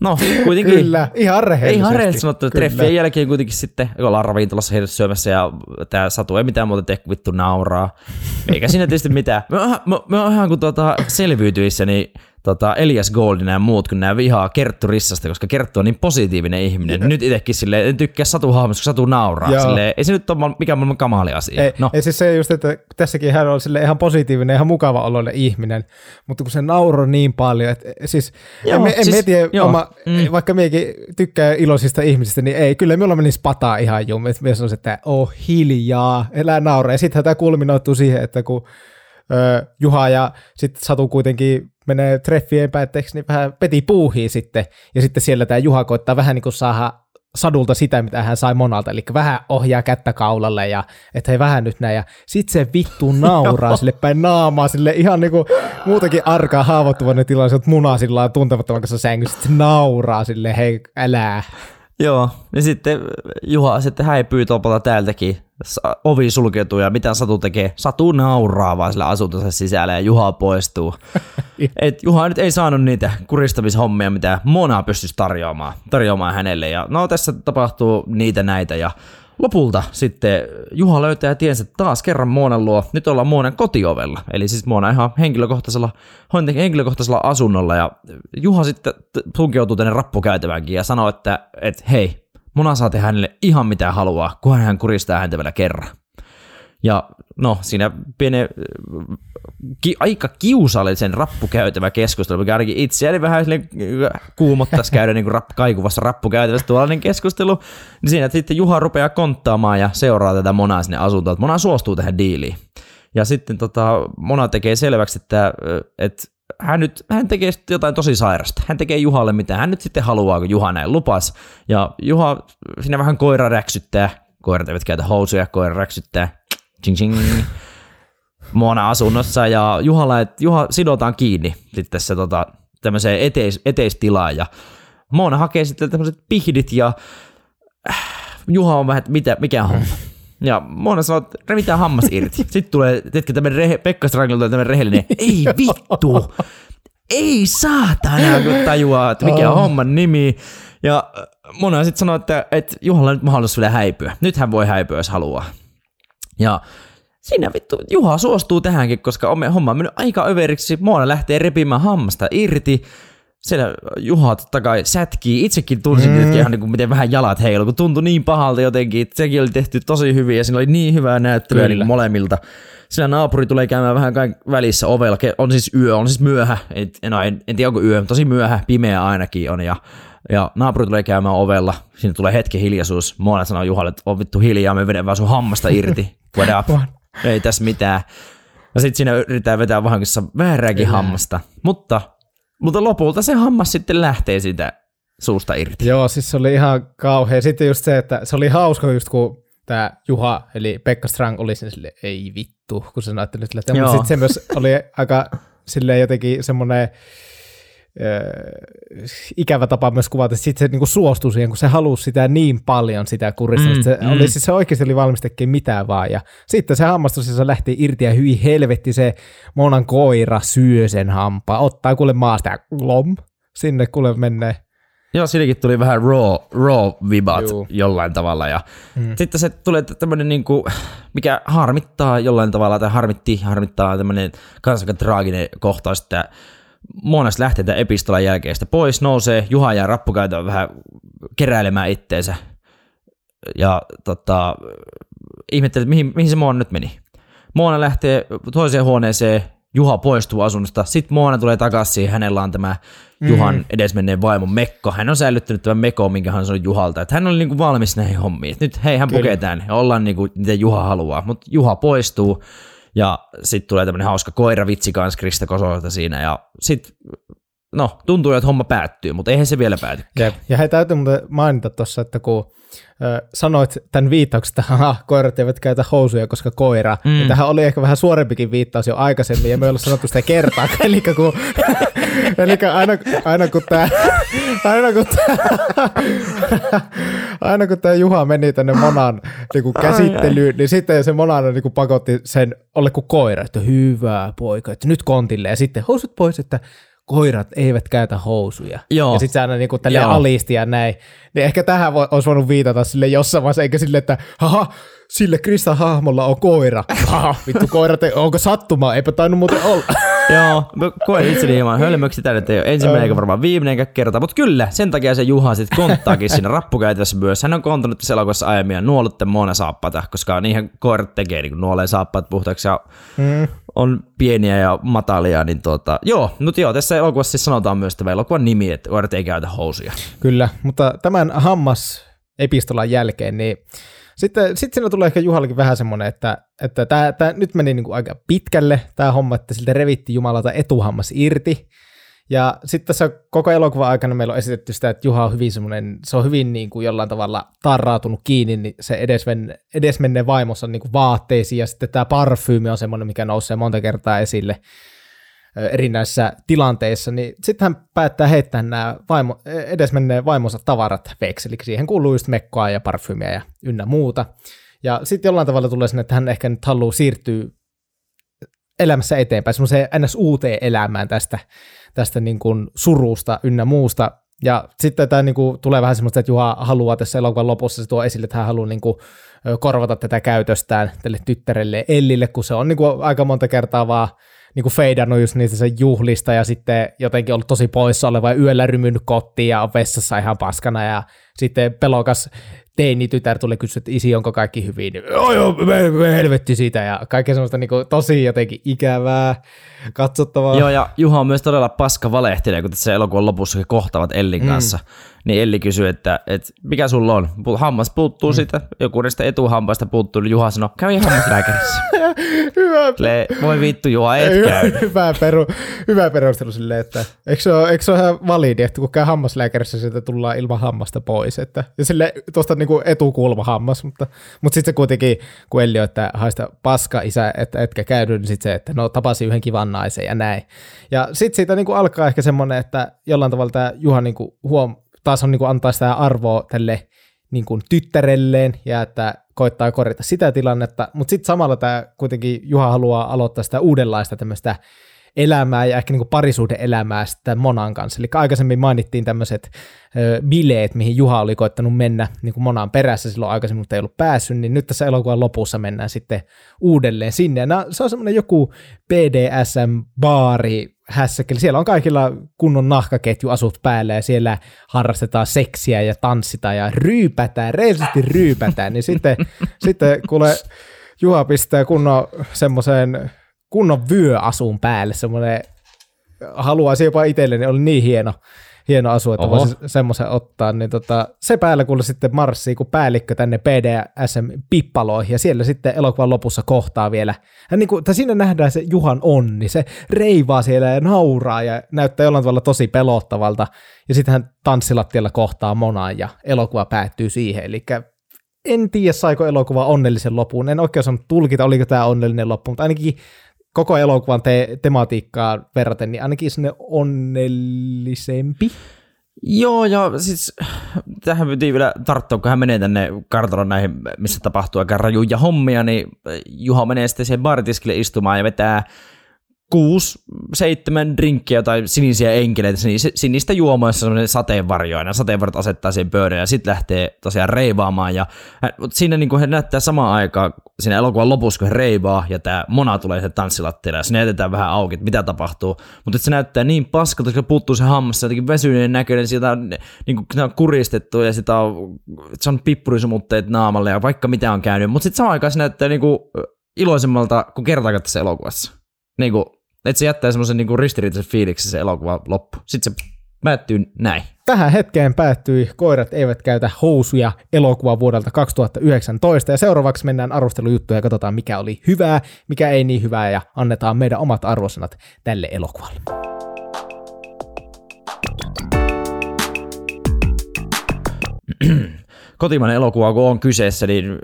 No, kuitenkin. Kyllä, ihan rehellisesti. Ihan rehellisesti sanottu. Treffien jälkeen kuitenkin sitten ollaan ravintolassa heidät syömässä ja tämä Satu ei mitään muuta tee kuin vittu nauraa. Eikä siinä tietysti mitään. Me, me, me ihan kuin tuota selviytyissä, niin tota, Elias Goldin ja muut, kun nämä vihaa Kerttu Rissasta, koska Kerttu on niin positiivinen ihminen. Ja. Nyt itsekin sille en tykkää Satu hahmosta, kun Satu nauraa. Silleen, ei se nyt ole mikään maailman kamali asia. Ei, no. ei siis se just, että tässäkin hän on sille ihan positiivinen, ihan mukava oloinen ihminen, mutta kun se nauroi niin paljon, että siis, joo, en, en siis, tiedä, oma, mm. vaikka miekin tykkää iloisista ihmisistä, niin ei, kyllä minulla menisi pataa ihan jum, että mies on että oh hiljaa, elää nauraa. Ja sittenhän tämä kulminoituu siihen, että kun Juha ja sitten Satu kuitenkin menee treffien päätteeksi, niin vähän peti puuhii sitten, ja sitten siellä tämä Juha koittaa vähän niin kuin saada sadulta sitä, mitä hän sai Monalta, eli vähän ohjaa kättä kaulalle ja että hei vähän nyt näin, ja sitten se vittu nauraa sille päin naamaa, sille ihan niinku muutenkin arkaa haavoittuvainen tilanne, se munaa sillä tuntemattoman kanssa sängyssä, nauraa sille hei älää. Joo, ja sitten Juha sitten häipyy topalta täältäkin, ovi sulkeutuu ja mitä Satu tekee? Satu nauraa vaan sillä asuntonsa sisällä ja Juha poistuu. Et Juha nyt ei saanut niitä kuristamishommia, mitä Mona pystyisi tarjoamaan, tarjoamaan hänelle. Ja no tässä tapahtuu niitä näitä ja Lopulta sitten Juha löytää tiensä taas kerran Moonan luo. Nyt ollaan Moonan kotiovella. Eli siis Moona ihan henkilökohtaisella, henkilökohtaisella asunnolla. Ja Juha sitten tunkeutuu tänne rappukäytäväänkin ja sanoo, että, että hei, Mona saa tehdä hänelle ihan mitä haluaa, kunhan hän kuristaa häntä vielä kerran. Ja no, siinä pieni, ki, aika kiusallisen rappukäytävä keskustelu, mikä ainakin itseäni vähän kuumottaisi käydä niin kuin rapp, kaikuvassa rappukäytävässä tuollainen keskustelu, niin siinä sitten Juha rupeaa konttaamaan ja seuraa tätä Monaa sinne asuntoon, että Mona suostuu tähän diiliin. Ja sitten tota, Mona tekee selväksi, että, että hän nyt hän tekee jotain tosi sairasta. Hän tekee Juhalle mitä hän nyt sitten haluaa, kun Juha näin lupas. Ja Juha sinä vähän koira räksyttää. Koirat eivät käytä housuja, koira räksyttää. Ching ching. Mona asunnossa ja Juhalla, että Juha sidotaan kiinni sitten tässä tota, tämmöiseen eteis, eteistilaan ja Mona hakee sitten tämmöiset pihdit ja äh, Juha on vähän, että mitä, mikä homma. Ja Mona sanoo, että revitään hammas irti. Sitten tulee, tiedätkö, tämmöinen rehe, Pekka Strangilta tämmöinen rehellinen, ei vittu, ei saatana, kun tajuaa, että mikä on homman nimi. Ja Mona sitten sanoo, että, että Juhalla on nyt mahdollisuus vielä häipyä. Nyt hän voi häipyä, jos haluaa. Ja siinä vittu Juha suostuu tähänkin, koska on homma mennyt aika överiksi. Moona lähtee repimään hammasta irti. Siellä Juha totta kai sätkii. Itsekin tunsin mm. ihan niin kuin miten vähän jalat heilu, kun tuntui niin pahalta jotenkin. Sekin oli tehty tosi hyvin ja siinä oli niin hyvää näyttelyä niin molemmilta. Siellä naapuri tulee käymään vähän välissä ovella. On siis yö, on siis myöhä. Et, no, en, en tiedä onko yö, tosi myöhä, pimeä ainakin on. Ja ja naapuri tulee käymään ovella, siinä tulee hetki hiljaisuus. Moona sanoo Juhalle, että on vittu hiljaa, me vedän vaan sun hammasta irti. What up? Ei tässä mitään. Ja sitten siinä yritetään vetää vahingossa väärääkin hammasta. Mutta, mutta lopulta se hammas sitten lähtee siitä suusta irti. Joo, siis se oli ihan kauhea. Sitten just se, että se oli hauska just kun tämä Juha, eli Pekka Strang oli sen sille, ei vittu, kun se näytti nyt lähteä. Mutta sitten se myös oli aika silleen jotenkin semmoinen ikävä tapa myös kuvata, että sitten se niinku suostui siihen, kun se halusi sitä niin paljon sitä kurista. Mm, se, mm. oli, siis se oikeasti oli valmis tekemään mitään vaan. Ja sitten se hammastus, se lähti irti ja hyvin helvetti se Monan koira syö sen hampaa. Ottaa kuule maasta ja glom. Sinne kuule menee. Joo, siinäkin tuli vähän raw, raw vibat Juu. jollain tavalla. Ja mm. Sitten se tulee tämmöinen, niinku, mikä harmittaa jollain tavalla, tai harmitti, harmittaa tämmöinen kans aika traaginen kohtaus, että Moonas lähtee tämän epistolan jälkeen sitä pois, nousee, Juha jää rappukäytön vähän keräilemään itteensä. Ja tota, ihmettelee, että mihin, mihin se Moona nyt meni. Moona lähtee toiseen huoneeseen, Juha poistuu asunnosta, sitten Moona tulee takaisin, hänellä on tämä Juhan mm. edesmenneen vaimo Mekko. Hän on säilyttänyt tämän Mekko, minkä hän sanoi Juhalta, että hän oli niinku valmis näihin hommiin. Et nyt hei, hän pukee tämän ja ollaan niinku, mitä Juha haluaa. Mutta Juha poistuu ja sitten tulee tämmöinen hauska koiravitsi kanssa Krista Kosolta siinä ja sitten no, tuntuu, että homma päättyy, mutta eihän se vielä pääty. Jep. Ja hei, täytyy muuten mainita tuossa, että kun ö, sanoit tämän viittauksen, että haha, koirat eivät käytä housuja, koska koira, mm. niin tähän oli ehkä vähän suorempikin viittaus jo aikaisemmin, ja me ei olla sanottu sitä kertaa, eli kun, eli aina, aina kun tämä, aina kun tämä, aina kun tämä Juha meni tänne Monan niin kuin käsittelyyn, niin sitten se Monana niin kuin pakotti sen olle kuin koira, että hyvä poika, että nyt kontille, ja sitten housut pois, että koirat eivät käytä housuja. Joo. Ja sitten se aina niinku tälleen alisti ja näin. Niin ehkä tähän voi, olisi voinut viitata sille jossain vaiheessa, eikä sille, että haha, sille Kristan hahmolla on koira. Vittu koirat, ei- onko sattumaa? Eipä tainnut muuten olla. Joo, mä koen itseni hieman hölmöksi tämä nyt ei ole ensimmäinen eikä varmaan viimeinenkään kerta, mutta kyllä, sen takia se Juha sitten konttaakin siinä rappukäytössä myös. Hän on kontannut tässä elokuvassa aiemmin ja nuollut tämän Moona saappata, koska niinhän koirat tekee, niin kun nuolee saappaat puhtaaksi ja Mm. on pieniä ja matalia, niin tuota, joo, mutta joo, tässä elokuvassa siis sanotaan myös tämä elokuvan nimi, että koirat ei käytä housuja. Kyllä, mutta tämän hammas-epistolan jälkeen, niin sitten sit siinä tulee ehkä Juhallakin vähän semmoinen, että, että tämä, tämä nyt meni niin kuin aika pitkälle tämä homma, että siltä revitti Jumalalta etuhammas irti. Ja sitten tässä koko elokuvan aikana meillä on esitetty sitä, että Juha on hyvin semmoinen, se on hyvin niin kuin jollain tavalla tarrautunut kiinni, niin se edesmen, edesmenneen vaimossa niin kuin vaatteisiin, ja sitten tämä parfyymi on semmoinen, mikä nousee monta kertaa esille erinäisissä tilanteissa, niin sitten hän päättää heittää nämä vaimo, edesmenneen vaimonsa tavarat vekseliksi. Siihen kuuluu just mekkoa ja parfyymiä ja ynnä muuta. Ja sitten jollain tavalla tulee sinne, että hän ehkä nyt haluaa siirtyä elämässä eteenpäin, semmoiseen ns. uuteen elämään tästä, tästä niin kuin surusta ynnä muusta. Ja sitten tämä niin kuin tulee vähän semmoista, että Juha haluaa tässä elokuvan lopussa, se tuo esille, että hän haluaa niin kuin korvata tätä käytöstään tälle tyttärelle Ellille, kun se on niin kuin aika monta kertaa vaan niin kuin feidannut just niistä sen juhlista ja sitten jotenkin ollut tosi poissa oleva ja yöllä rymynyt kotiin ja on vessassa ihan paskana ja sitten pelokas teini-tytär tulee kysyä, että isi, onko kaikki hyvin? Niin, Joo, joo, me, me helvetti siitä ja kaikkea semmoista niin kuin, tosi jotenkin ikävää, katsottavaa. Joo, ja Juha on myös todella paska valehtelija, kun tässä elokuvan lopussa he kohtaavat Ellin kanssa. Niin Elli kysyy, että, että mikä sulla on? Hammas puuttuu mm. siitä, joku näistä etuhampaista puuttuu, niin Juha sanoo, käy hammaslääkärissä. hyvä, Le, voi vittu Juha, et hyvä, käy. hyvä, peru, hyvä perustelu silleen, että eikö se, ole, eikö se ole ihan validi, että kun käy hammaslääkärissä, sieltä tullaan ilman hammasta pois. Että, ja sille tuosta niinku etukulma hammas, mutta, mutta sitten se kuitenkin, kun Elli on, että haista paska isä, että etkä käydy, niin sitten se, että no tapasi yhden kivan naisen ja näin. Ja sitten siitä niinku alkaa ehkä semmoinen, että jollain tavalla tämä Juha niinku huom, taas on niinku antaa sitä arvoa tälle niin kuin tyttärelleen ja että koittaa korjata sitä tilannetta, mutta sitten samalla tämä kuitenkin Juha haluaa aloittaa sitä uudenlaista tämmöistä elämää ja ehkä niin kuin parisuhde-elämää sitten Monan kanssa. Eli aikaisemmin mainittiin tämmöiset bileet, mihin Juha oli koittanut mennä niin kuin Monan perässä silloin aikaisemmin, mutta ei ollut päässyt, niin nyt tässä elokuvan lopussa mennään sitten uudelleen sinne. Nää- se on semmoinen joku BDSM-baari, hässäkeli. Siellä on kaikilla kunnon nahkaketjuasut päällä ja siellä harrastetaan seksiä ja tanssitaan ja ryypätään, reellisesti ryypätään. Niin sitten, sitten kuule Juha pistää kunnon semmoiseen kunnon vyöasun päälle, semmoinen haluaisi jopa itselleni, oli niin hieno, hieno asu, että Oho. voisi semmoisen ottaa, niin tota, se päällä kuule sitten marssii kuin päällikkö tänne PDSM-pippaloihin, ja siellä sitten elokuvan lopussa kohtaa vielä. Hän niin kuin, siinä nähdään se Juhan onni, se reivaa siellä ja nauraa ja näyttää jollain tavalla tosi pelottavalta, ja sitten hän tanssilattialla kohtaa Monaan, ja elokuva päättyy siihen, eli en tiedä saiko elokuva onnellisen lopun, en oikein osannut tulkita, oliko tämä onnellinen loppu, mutta ainakin koko elokuvan te- tematiikkaa verraten, niin ainakin sinne onnellisempi. Joo, ja siis tähän piti vielä tarttua, kun hän menee tänne kartanoon näihin, missä tapahtuu aika rajuja hommia, niin Juha menee sitten siihen baaritiskille istumaan ja vetää kuusi, seitsemän drinkkiä tai sinisiä enkeleitä, sin- sinistä juomoissa semmoinen sateenvarjo aina. Sateenvarjot asettaa siihen pöydän ja sitten lähtee tosiaan reivaamaan. Ja siinä niin kuin he näyttää samaan aikaan siinä elokuvan lopussa, kun he reivaa ja tämä Mona tulee se tanssilattialle ja se näytetään vähän auki, että mitä tapahtuu. Mutta se näyttää niin paskalta, koska puuttuu se hammas, se jotenkin vesyneen näköinen, sitä on, niin kuin, on kuristettu ja sitä on, se on pippurisumutteet naamalle ja vaikka mitä on käynyt. Mutta sitten samaan aikaan se näyttää niin kuin, iloisemmalta kuin kertaakaan tässä elokuvassa. Niin kuin, että se jättää semmoisen niin ristiriitaisen fiiliksen se elokuva loppu. Sitten se päättyy näin. Tähän hetkeen päättyi Koirat eivät käytä housuja elokuva vuodelta 2019 ja seuraavaksi mennään arvostelujuttuja ja katsotaan mikä oli hyvää, mikä ei niin hyvää ja annetaan meidän omat arvosanat tälle elokuvalle. Kotimainen elokuva, kun on kyseessä, niin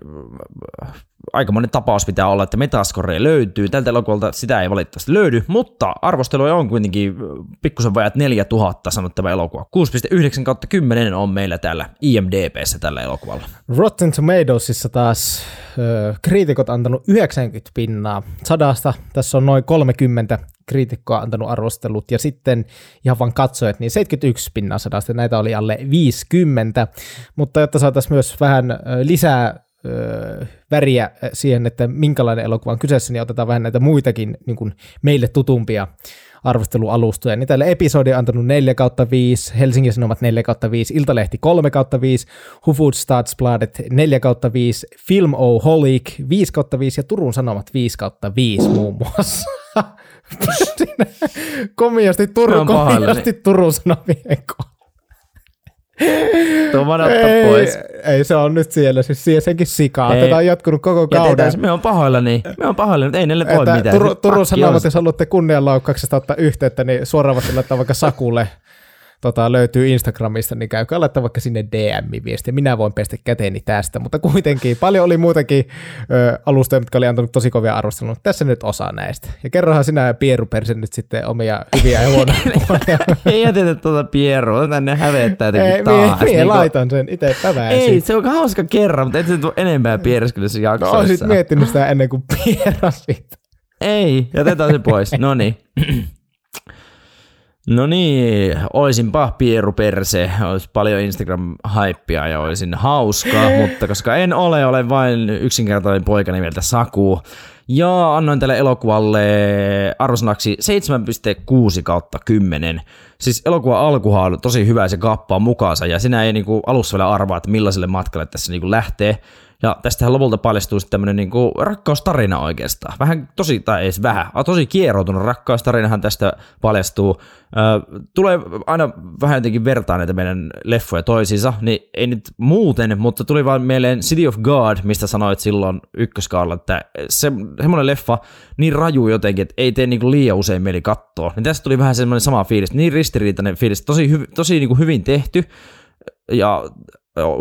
aikamoinen tapaus pitää olla, että Metascore löytyy. Tältä elokuvalta sitä ei valitettavasti löydy, mutta arvosteluja on kuitenkin pikkusen vajat 4000 sanottava elokuva. 6,9 kautta 10 on meillä täällä IMDBssä tällä elokuvalla. Rotten Tomatoesissa taas ö, kriitikot antanut 90 pinnaa sadasta. Tässä on noin 30 kriitikkoa antanut arvostelut ja sitten ihan vaan katsojat, niin 71 pinnaa sadasta. Näitä oli alle 50, mutta jotta saataisiin myös vähän lisää ö, väriä siihen, että minkälainen elokuva on kyseessä, niin otetaan vähän näitä muitakin niin kuin meille tutumpia arvostelualustoja. Niin tälle episodi on antanut 4 kautta 5, Helsingin Sanomat 4 kautta 5, Iltalehti 3 kautta 5, Hufud Statsbladet 4 kautta 5, Film O Holic 5 kautta 5 ja Turun Sanomat 5 kautta 5 muun muassa. Siinä komiasti, Turun, komiasti Turun Sanomien kohdalla. Tuo vaan ottaa Ei, pois. ei, se on nyt siellä, siis siihen senkin sikaa. Ei. Tätä on jatkunut koko Ja kauden. me on pahoillani. Me on pahoillani, mutta ei niille voi mitään. Tur- Turun Sanomat, jos haluatte kunnianloukkauksesta ottaa yhteyttä, niin suoraan laittaa vaikka Sakulle tota, löytyy Instagramista, niin käykää laittaa vaikka sinne DM-viestiä. Minä voin pestä käteeni tästä, mutta kuitenkin paljon oli muutakin ö, alustoja, mitkä oli antanut tosi kovia arvosteluja. Tässä nyt osa näistä. Ja kerrohan sinä Pieru Persen nyt sitten omia hyviä puolia. Ei jätetä tuota Pieroa, tänne hävettää Ei, jotenkin mie, taas. mie Niinku- laitan sen itse päväisin. Ei, se on hauska kerran, mutta et se tule enempää piereskylyssä No, jaksoissa. olisit miettinyt sitä ennen kuin pierasit. Ei, jätetään se pois. No niin. No niin, olisinpa Pieru Perse, olisi paljon Instagram-haippia ja olisin hauska, mutta koska en ole, olen vain yksinkertainen poika nimeltä Saku. Ja annoin tälle elokuvalle arvosanaksi 7,6 kautta 10. Siis elokuva alkuhan on tosi hyvä se kappaa mukaansa ja sinä ei niinku alussa vielä arvaa, että millaiselle matkalle tässä niinku lähtee. Ja tästähän lopulta paljastuu sitten tämmöinen niinku rakkaustarina oikeastaan. Vähän tosi, tai ei vähän, tosi kieroutunut rakkaustarinahan tästä paljastuu. Ö, tulee aina vähän jotenkin vertaa näitä meidän leffoja toisiinsa, niin ei nyt muuten, mutta tuli vaan mieleen City of God, mistä sanoit silloin ykköskaalla, että se, semmoinen leffa niin raju jotenkin, että ei tee niinku liian usein mieli katsoa. Niin tästä tuli vähän semmoinen sama fiilis, niin ristiriitainen fiilis, tosi, hy, tosi niinku hyvin tehty, ja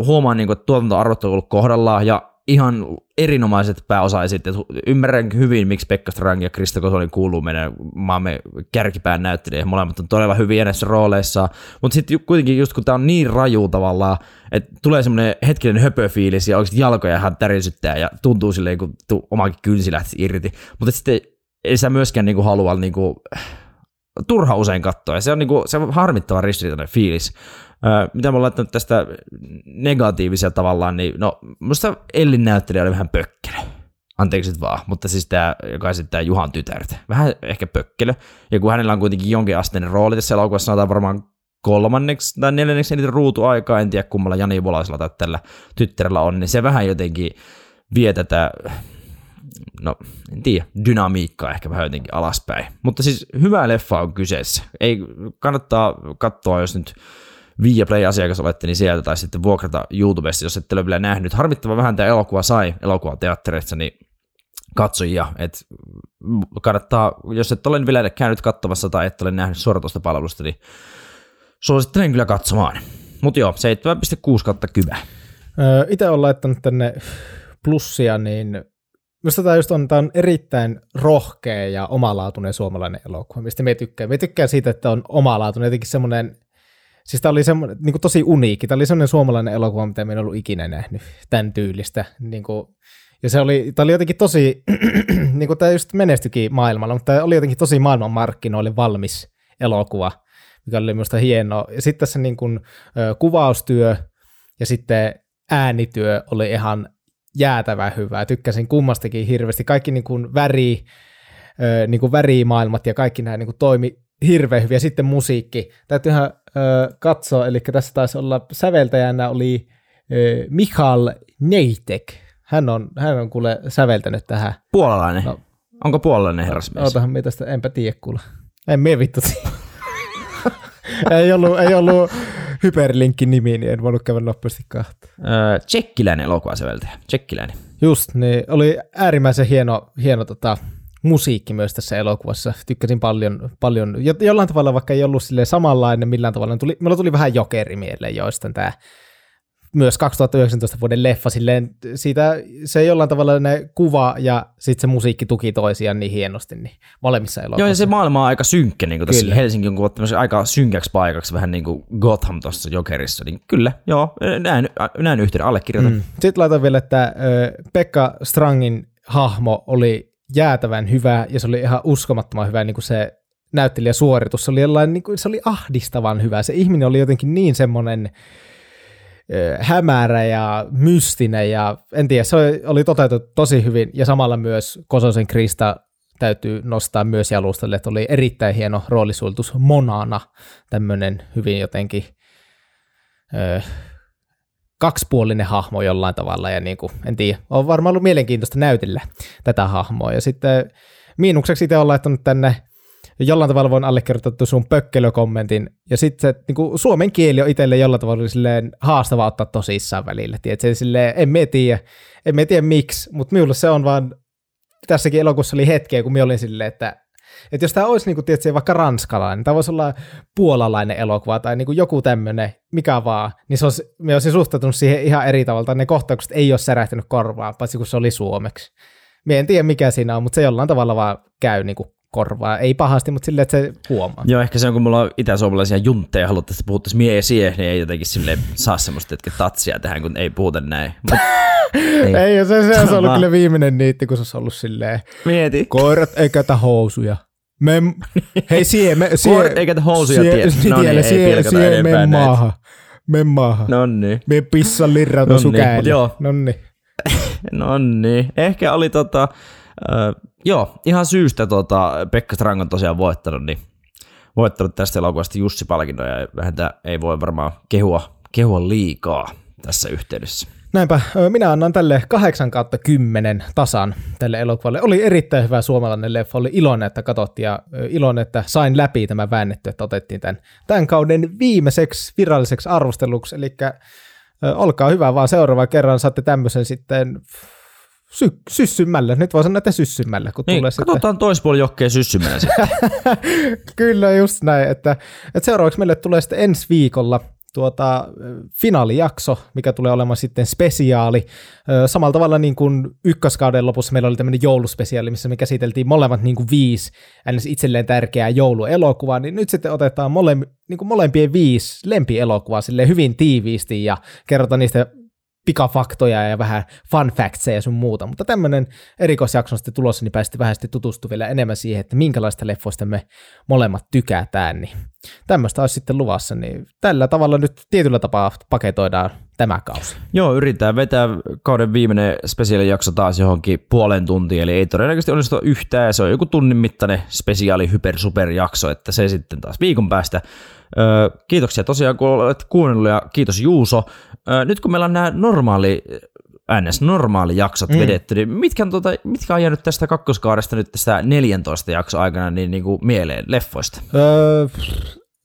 huomaan, niin kuin, että tuotantoarvot on ollut kohdallaan ja ihan erinomaiset pääosaesitteet. Ymmärrän hyvin, miksi Pekka Strang ja Krista Kosonen kuuluu meidän maamme kärkipään näyttelijä. Molemmat on todella hyviä näissä rooleissa. Mutta sitten kuitenkin just kun tämä on niin raju tavallaan, että tulee semmoinen hetkinen höpöfiilis ja oikeasti jalkoja ihan tärisyttää ja tuntuu silleen, kun tu- omakin kynsi lähtisi irti. Mutta sitten ei sä myöskään niinku halua niinku, turha usein katsoa. Ja se on, niinku, se on harmittava ristiriitainen fiilis. Mitä mä oon laittanut tästä negatiivisia tavallaan, niin no, musta Ellin näyttelijä oli vähän pökkelö. Anteeksi nyt vaan, mutta siis tämä, joka esittää Juhan tytärtä. Vähän ehkä pökkelö. Ja kun hänellä on kuitenkin jonkin asteinen rooli tässä elokuvassa, sanotaan varmaan kolmanneksi tai neljänneksi eniten ruutuaikaa, en tiedä kummalla Jani Volaisella tai tällä tyttärellä on, niin se vähän jotenkin vie tätä no en tiedä, dynamiikkaa ehkä vähän jotenkin alaspäin. Mutta siis hyvä leffa on kyseessä. Ei kannattaa katsoa, jos nyt Viaplay-asiakas olette, niin sieltä tai sitten vuokrata YouTubesta, jos ette ole vielä nähnyt. Harmittava vähän tämä elokuva sai elokuvateattereissa, niin katsojia, että kannattaa, jos et ole vielä käynyt katsomassa tai et ole nähnyt suoratoista palvelusta, niin suosittelen kyllä katsomaan. Mutta joo, 7,6 kautta kyvä. Itse olen laittanut tänne plussia, niin Minusta tämä just on, tämä on erittäin rohkea ja omalaatuinen suomalainen elokuva, mistä me tykkään. Me tykkään siitä, että on omalaatuinen, jotenkin semmoinen, siis tämä oli semmoinen niin tosi uniikki. Tämä oli semmoinen suomalainen elokuva, mitä me en ollut ikinä nähnyt, tämän tyylistä. Niin kuin, ja se oli, tämä oli jotenkin tosi, niin kuin tämä just menestyikin maailmalla, mutta tämä oli jotenkin tosi maailmanmarkkinoille valmis elokuva, mikä oli minusta hienoa. Ja sitten tässä niin kuin, kuvaustyö ja sitten äänityö oli ihan jäätävän hyvää. Tykkäsin kummastakin hirveästi. Kaikki niin kuin väri, niin kuin värimaailmat ja kaikki nämä niin kuin toimi hirveän hyvin. Ja sitten musiikki. Täytyyhän katsoa, eli tässä taisi olla säveltäjänä oli Michal Neitek. Hän on, hän on kuule säveltänyt tähän. Puolalainen. No, Onko puolalainen herrasmies? Ootahan me tästä, enpä tiedä kuule. En mie vittu ei ollut, ei ollut hyperlinkin nimi, niin en voinut käydä nopeasti kahta. Öö, tsekkiläinen elokuvasäveltäjä, tsekkiläinen. Just, niin oli äärimmäisen hieno, hieno tota, musiikki myös tässä elokuvassa. Tykkäsin paljon, paljon. jollain tavalla, vaikka ei ollut sille samanlainen millään tavalla, niin tuli, mulla tuli vähän jokeri mieleen joistain tämä myös 2019 vuoden leffa, silleen siitä se jollain tavalla ne kuva ja sitten se musiikki tuki toisiaan niin hienosti niin molemmissa elokuvissa. Joo, ja se maailma on aika synkkä, niin kuin tässä Helsinki on kuvattu aika synkäksi paikaksi, vähän niin kuin Gotham tuossa Jokerissa, niin kyllä, joo, näin, näin yhteyden, allekirjoitan. Mm. Sitten laitan vielä, että Pekka Strangin hahmo oli jäätävän hyvä, ja se oli ihan uskomattoman hyvä, niin kuin se näyttelijäsuoritus, se oli, jollain, niin kuin, se oli ahdistavan hyvä, se ihminen oli jotenkin niin semmoinen, hämärä ja mystinen ja en tiedä, se oli, oli toteutettu tosi hyvin. Ja samalla myös Kososen Krista täytyy nostaa myös jalustalle, että oli erittäin hieno roolisuolitus Monana, tämmöinen hyvin jotenkin ö, kaksipuolinen hahmo jollain tavalla ja niin kuin, en tiedä, on varmaan ollut mielenkiintoista näytellä tätä hahmoa ja sitten miinukseksi itse on laittanut tänne jollain tavalla voin allekirjoittaa sun pökkelökommentin. Ja sitten se niin kuin suomen kieli on itselle jollain tavalla silleen haastava ottaa tosissaan välillä. Tiedätkö, silleen, en mä tiedä, en mä tiedä miksi, mutta minulle se on vaan, tässäkin elokuussa oli hetkeä, kun minä olin silleen, että että jos tämä olisi niin kuin, tiedätkö, vaikka ranskalainen, tämä voisi olla puolalainen elokuva tai niin kuin joku tämmöinen, mikä vaan, niin se olisi, minä olisin suhtautunut siihen ihan eri tavalla. Ne kohtaukset ei ole särähtänyt korvaan, paitsi kun se oli suomeksi. Minä en tiedä mikä siinä on, mutta se jollain tavalla vaan käy niin kuin korvaa. Ei pahasti, mutta silleen, että se huomaa. Joo, ehkä se on, kun mulla on itä-suomalaisia juntteja ja haluttaisiin, että puhuttaisiin mie ja sie, niin ei jotenkin sille saa semmoista että tatsia tähän, kun ei puhuta näin. Mut, ei, ei se, se, on ollut kyllä viimeinen niitti, kun se on ollut silleen. Mieti. Koirat ei käytä housuja. Me, hei sie, me, sie, Koirat ei käytä housuja sie, tie. No niin, sie, ei pilkata sie, me maahan. Me maahan. No niin. Me pissan lirrauta no niin, joo. No niin. no niin. Ehkä oli tota, joo, ihan syystä tota, Pekka Strang on tosiaan voittanut, niin voittanut tästä elokuvasta Jussi-palkintoja ja häntä ei voi varmaan kehua, kehua liikaa tässä yhteydessä. Näinpä, minä annan tälle 8 kautta 10 tasan tälle elokuvalle. Oli erittäin hyvä suomalainen leffa, oli iloinen, että katsottiin ja iloinen, että sain läpi tämän väännetty, että otettiin tämän, tämän kauden viimeiseksi viralliseksi arvosteluksi, eli olkaa hyvä, vaan seuraava kerran saatte tämmöisen sitten sy- syssymällä. Nyt voi sanoa, että syssymällä. Kun niin, tulee katsotaan sitten... toispuoli jokkeen syssymällä sitten. Kyllä, just näin. Että, että seuraavaksi meille tulee sitten ensi viikolla tuota, finaalijakso, mikä tulee olemaan sitten spesiaali. Samalla tavalla niin kuin ykköskauden lopussa meillä oli tämmöinen jouluspesiaali, missä me käsiteltiin molemmat niin kuin viisi itselleen tärkeää jouluelokuvaa, niin nyt sitten otetaan mole, niin kuin molempien viisi lempielokuvaa hyvin tiiviisti ja kerrotaan niistä pikafaktoja ja vähän fun factseja ja sun muuta, mutta tämmöinen erikoisjakso sitten tulossa, niin pääsitte vähän sitten tutustua vielä enemmän siihen, että minkälaista leffoista me molemmat tykätään, niin tämmöistä olisi sitten luvassa, niin tällä tavalla nyt tietyllä tapaa paketoidaan tämä kausi. Joo, yritetään vetää kauden viimeinen spesiaalijakso taas johonkin puolen tuntiin, eli ei todennäköisesti onnistu yhtään, se on joku tunnin mittainen spesiaali hyper super jakso, että se sitten taas viikon päästä. Kiitoksia tosiaan, kun olet kuunnellut ja kiitos Juuso. Nyt kun meillä on nämä normaali ns. normaali jaksot mm. vedetty, niin mitkä on, tota, mitkä on jäänyt tästä kakkoskaudesta nyt tästä 14 jakso aikana niin, niin kuin mieleen leffoista? Öö,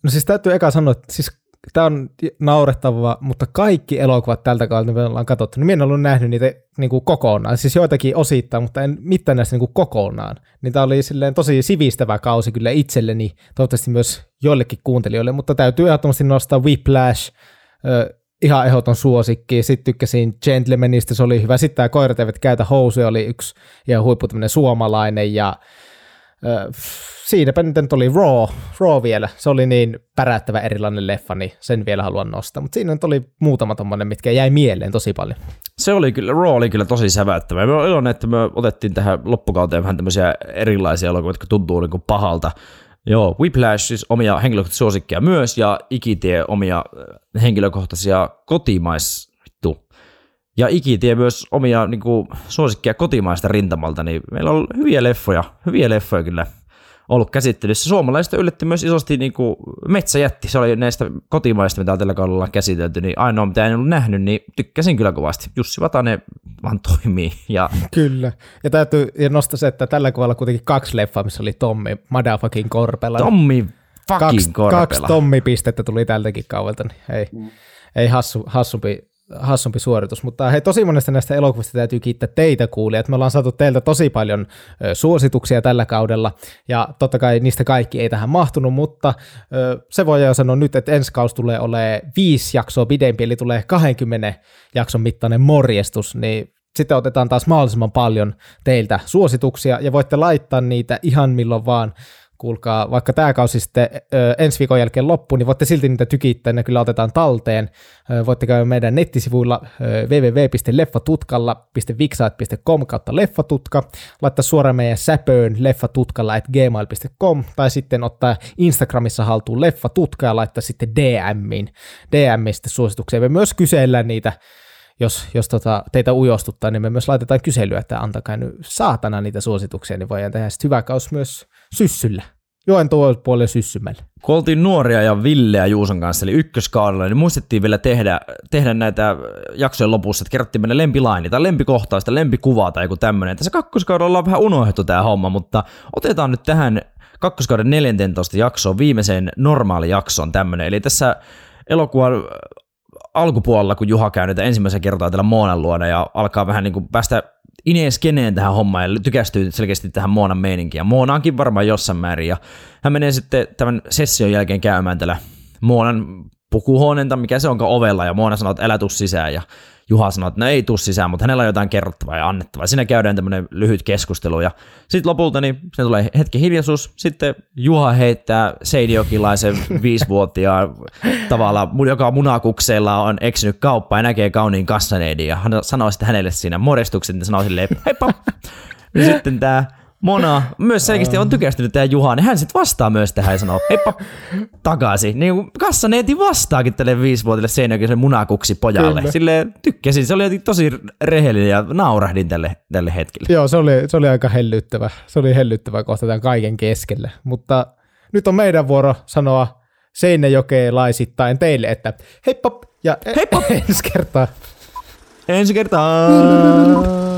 no siis täytyy eka sanoa, että siis tämä on naurettavaa, mutta kaikki elokuvat tältä kaudelta, mitä ollaan katsottu, niin minä en ollut nähnyt niitä niin kuin kokonaan, siis joitakin osittain, mutta en mitään näistä niin kuin kokonaan. Niin tämä oli silleen tosi sivistävä kausi kyllä itselleni, toivottavasti myös joillekin kuuntelijoille, mutta täytyy ehdottomasti nostaa Whiplash, ihan ehdoton suosikki. Sitten tykkäsin Gentlemanista, se oli hyvä. Sitten tämä Koirat eivät käytä housuja oli yksi ihan huippu suomalainen ja ö, siinäpä nyt oli Raw, Raw vielä. Se oli niin päräyttävä erilainen leffa, niin sen vielä haluan nostaa. Mutta siinä nyt oli muutama tommonen, mitkä jäi mieleen tosi paljon. Se oli kyllä, Raw oli kyllä tosi säväyttävä. Me iloinen, että me otettiin tähän loppukauteen vähän tämmöisiä erilaisia elokuvia, jotka tuntuu niin kuin pahalta. Joo, Whiplash siis omia henkilökohtaisia suosikkeja myös, ja Ikitie omia äh, henkilökohtaisia kotimais... Ja Ikitie myös omia niin kuin, suosikkeja kotimaista rintamalta, niin meillä on hyviä leffoja, hyviä leffoja kyllä ollut käsittelyssä. Suomalaisista yllätti myös isosti niin kuin Metsäjätti, se oli näistä kotimaista, mitä tällä kaudella on käsitelty, niin ainoa mitä en ollut nähnyt, niin tykkäsin kyllä kovasti. Jussi Vatanen vaan toimii. Ja... Kyllä, ja täytyy nostaa se, että tällä kaudella kuitenkin kaksi leffaa, missä oli Tommi motherfucking Korpela. Tommi fucking kaksi, Korpela. Kaksi Tommi-pistettä tuli tältäkin kaudelta, niin ei, mm. ei hassu, hassumpi hassumpi suoritus, mutta hei, tosi monesta näistä elokuvista täytyy kiittää teitä kuulijat. Me ollaan saatu teiltä tosi paljon ö, suosituksia tällä kaudella, ja totta kai niistä kaikki ei tähän mahtunut, mutta ö, se voi jo sanoa nyt, että ensi kausi tulee olemaan viisi jaksoa pidempi, eli tulee 20 jakson mittainen morjestus, niin sitten otetaan taas mahdollisimman paljon teiltä suosituksia, ja voitte laittaa niitä ihan milloin vaan kuulkaa, vaikka tämä kausi sitten ö, ensi viikon jälkeen loppu, niin voitte silti niitä tykittää, ne kyllä otetaan talteen. Ö, voitte käydä meidän nettisivuilla www.leffatutkalla.vixaat.com kautta leffatutka, laittaa suoraan meidän säpöön leffatutkalla at gmail.com, tai sitten ottaa Instagramissa haltuun leffatutka ja laittaa sitten DMiin, DMistä suosituksia. Me myös kysellään niitä jos, jos tota, teitä ujostuttaa, niin me myös laitetaan kyselyä, että antakaa nyt saatana niitä suosituksia, niin voidaan tehdä sitten hyvä kaus myös syssyllä. Joen tuo puolella syssymällä. Kun oltiin nuoria ja Villeä Juuson kanssa, eli ykköskaudella, niin muistettiin vielä tehdä, tehdä näitä jaksojen lopussa, että kerrottiin meidän lempilaini tai lempikohtaista, lempikuvaa tai joku tämmöinen. Tässä kakkoskaudella on vähän unohdettu tämä homma, mutta otetaan nyt tähän kakkoskauden 14 jaksoon, viimeiseen normaali jaksoon tämmöinen. Eli tässä elokuvan alkupuolella, kun Juha käy nyt ensimmäisen kertaa täällä Moonan luona ja alkaa vähän niin kuin päästä Ines keneen tähän hommaan ja tykästyy selkeästi tähän Moonan meininkiin. Ja Moonaankin varmaan jossain määrin. Ja hän menee sitten tämän session jälkeen käymään täällä Moonan pukuhuoneen, mikä se onkaan ovella, ja Moona sanoo, että älä tuu sisään, ja Juha sanoo, että no ei tuu sisään, mutta hänellä on jotain kerrottavaa ja annettavaa. Siinä käydään tämmöinen lyhyt keskustelu, ja sitten lopulta niin se tulee hetki hiljaisuus, sitten Juha heittää Seidiokilaisen viisivuotiaan tavalla, joka munakukseilla on eksynyt kauppaan ja näkee kauniin kassaneidin, ja hän sanoo sitten hänelle siinä morestuksen, ja sanoo silleen, heippa. Ja sitten tämä Mona myös selkeästi on tykästynyt tähän Juhaan, niin hän sitten vastaa myös tähän ja sanoo, heippa, takaisin. Niin kuin kassaneeti vastaakin tälle viisivuotille seinäköisen munakuksi pojalle. Kyllä. Silleen tykkäsin, se oli tosi rehellinen ja naurahdin tälle, tälle hetkelle. Joo, se oli, se oli aika hellyttävä. Se oli hellyttävä kohta tämän kaiken keskelle. Mutta nyt on meidän vuoro sanoa seinäjokelaisittain teille, että heippa ja heippa ensi kertaa. Ensi kertaa.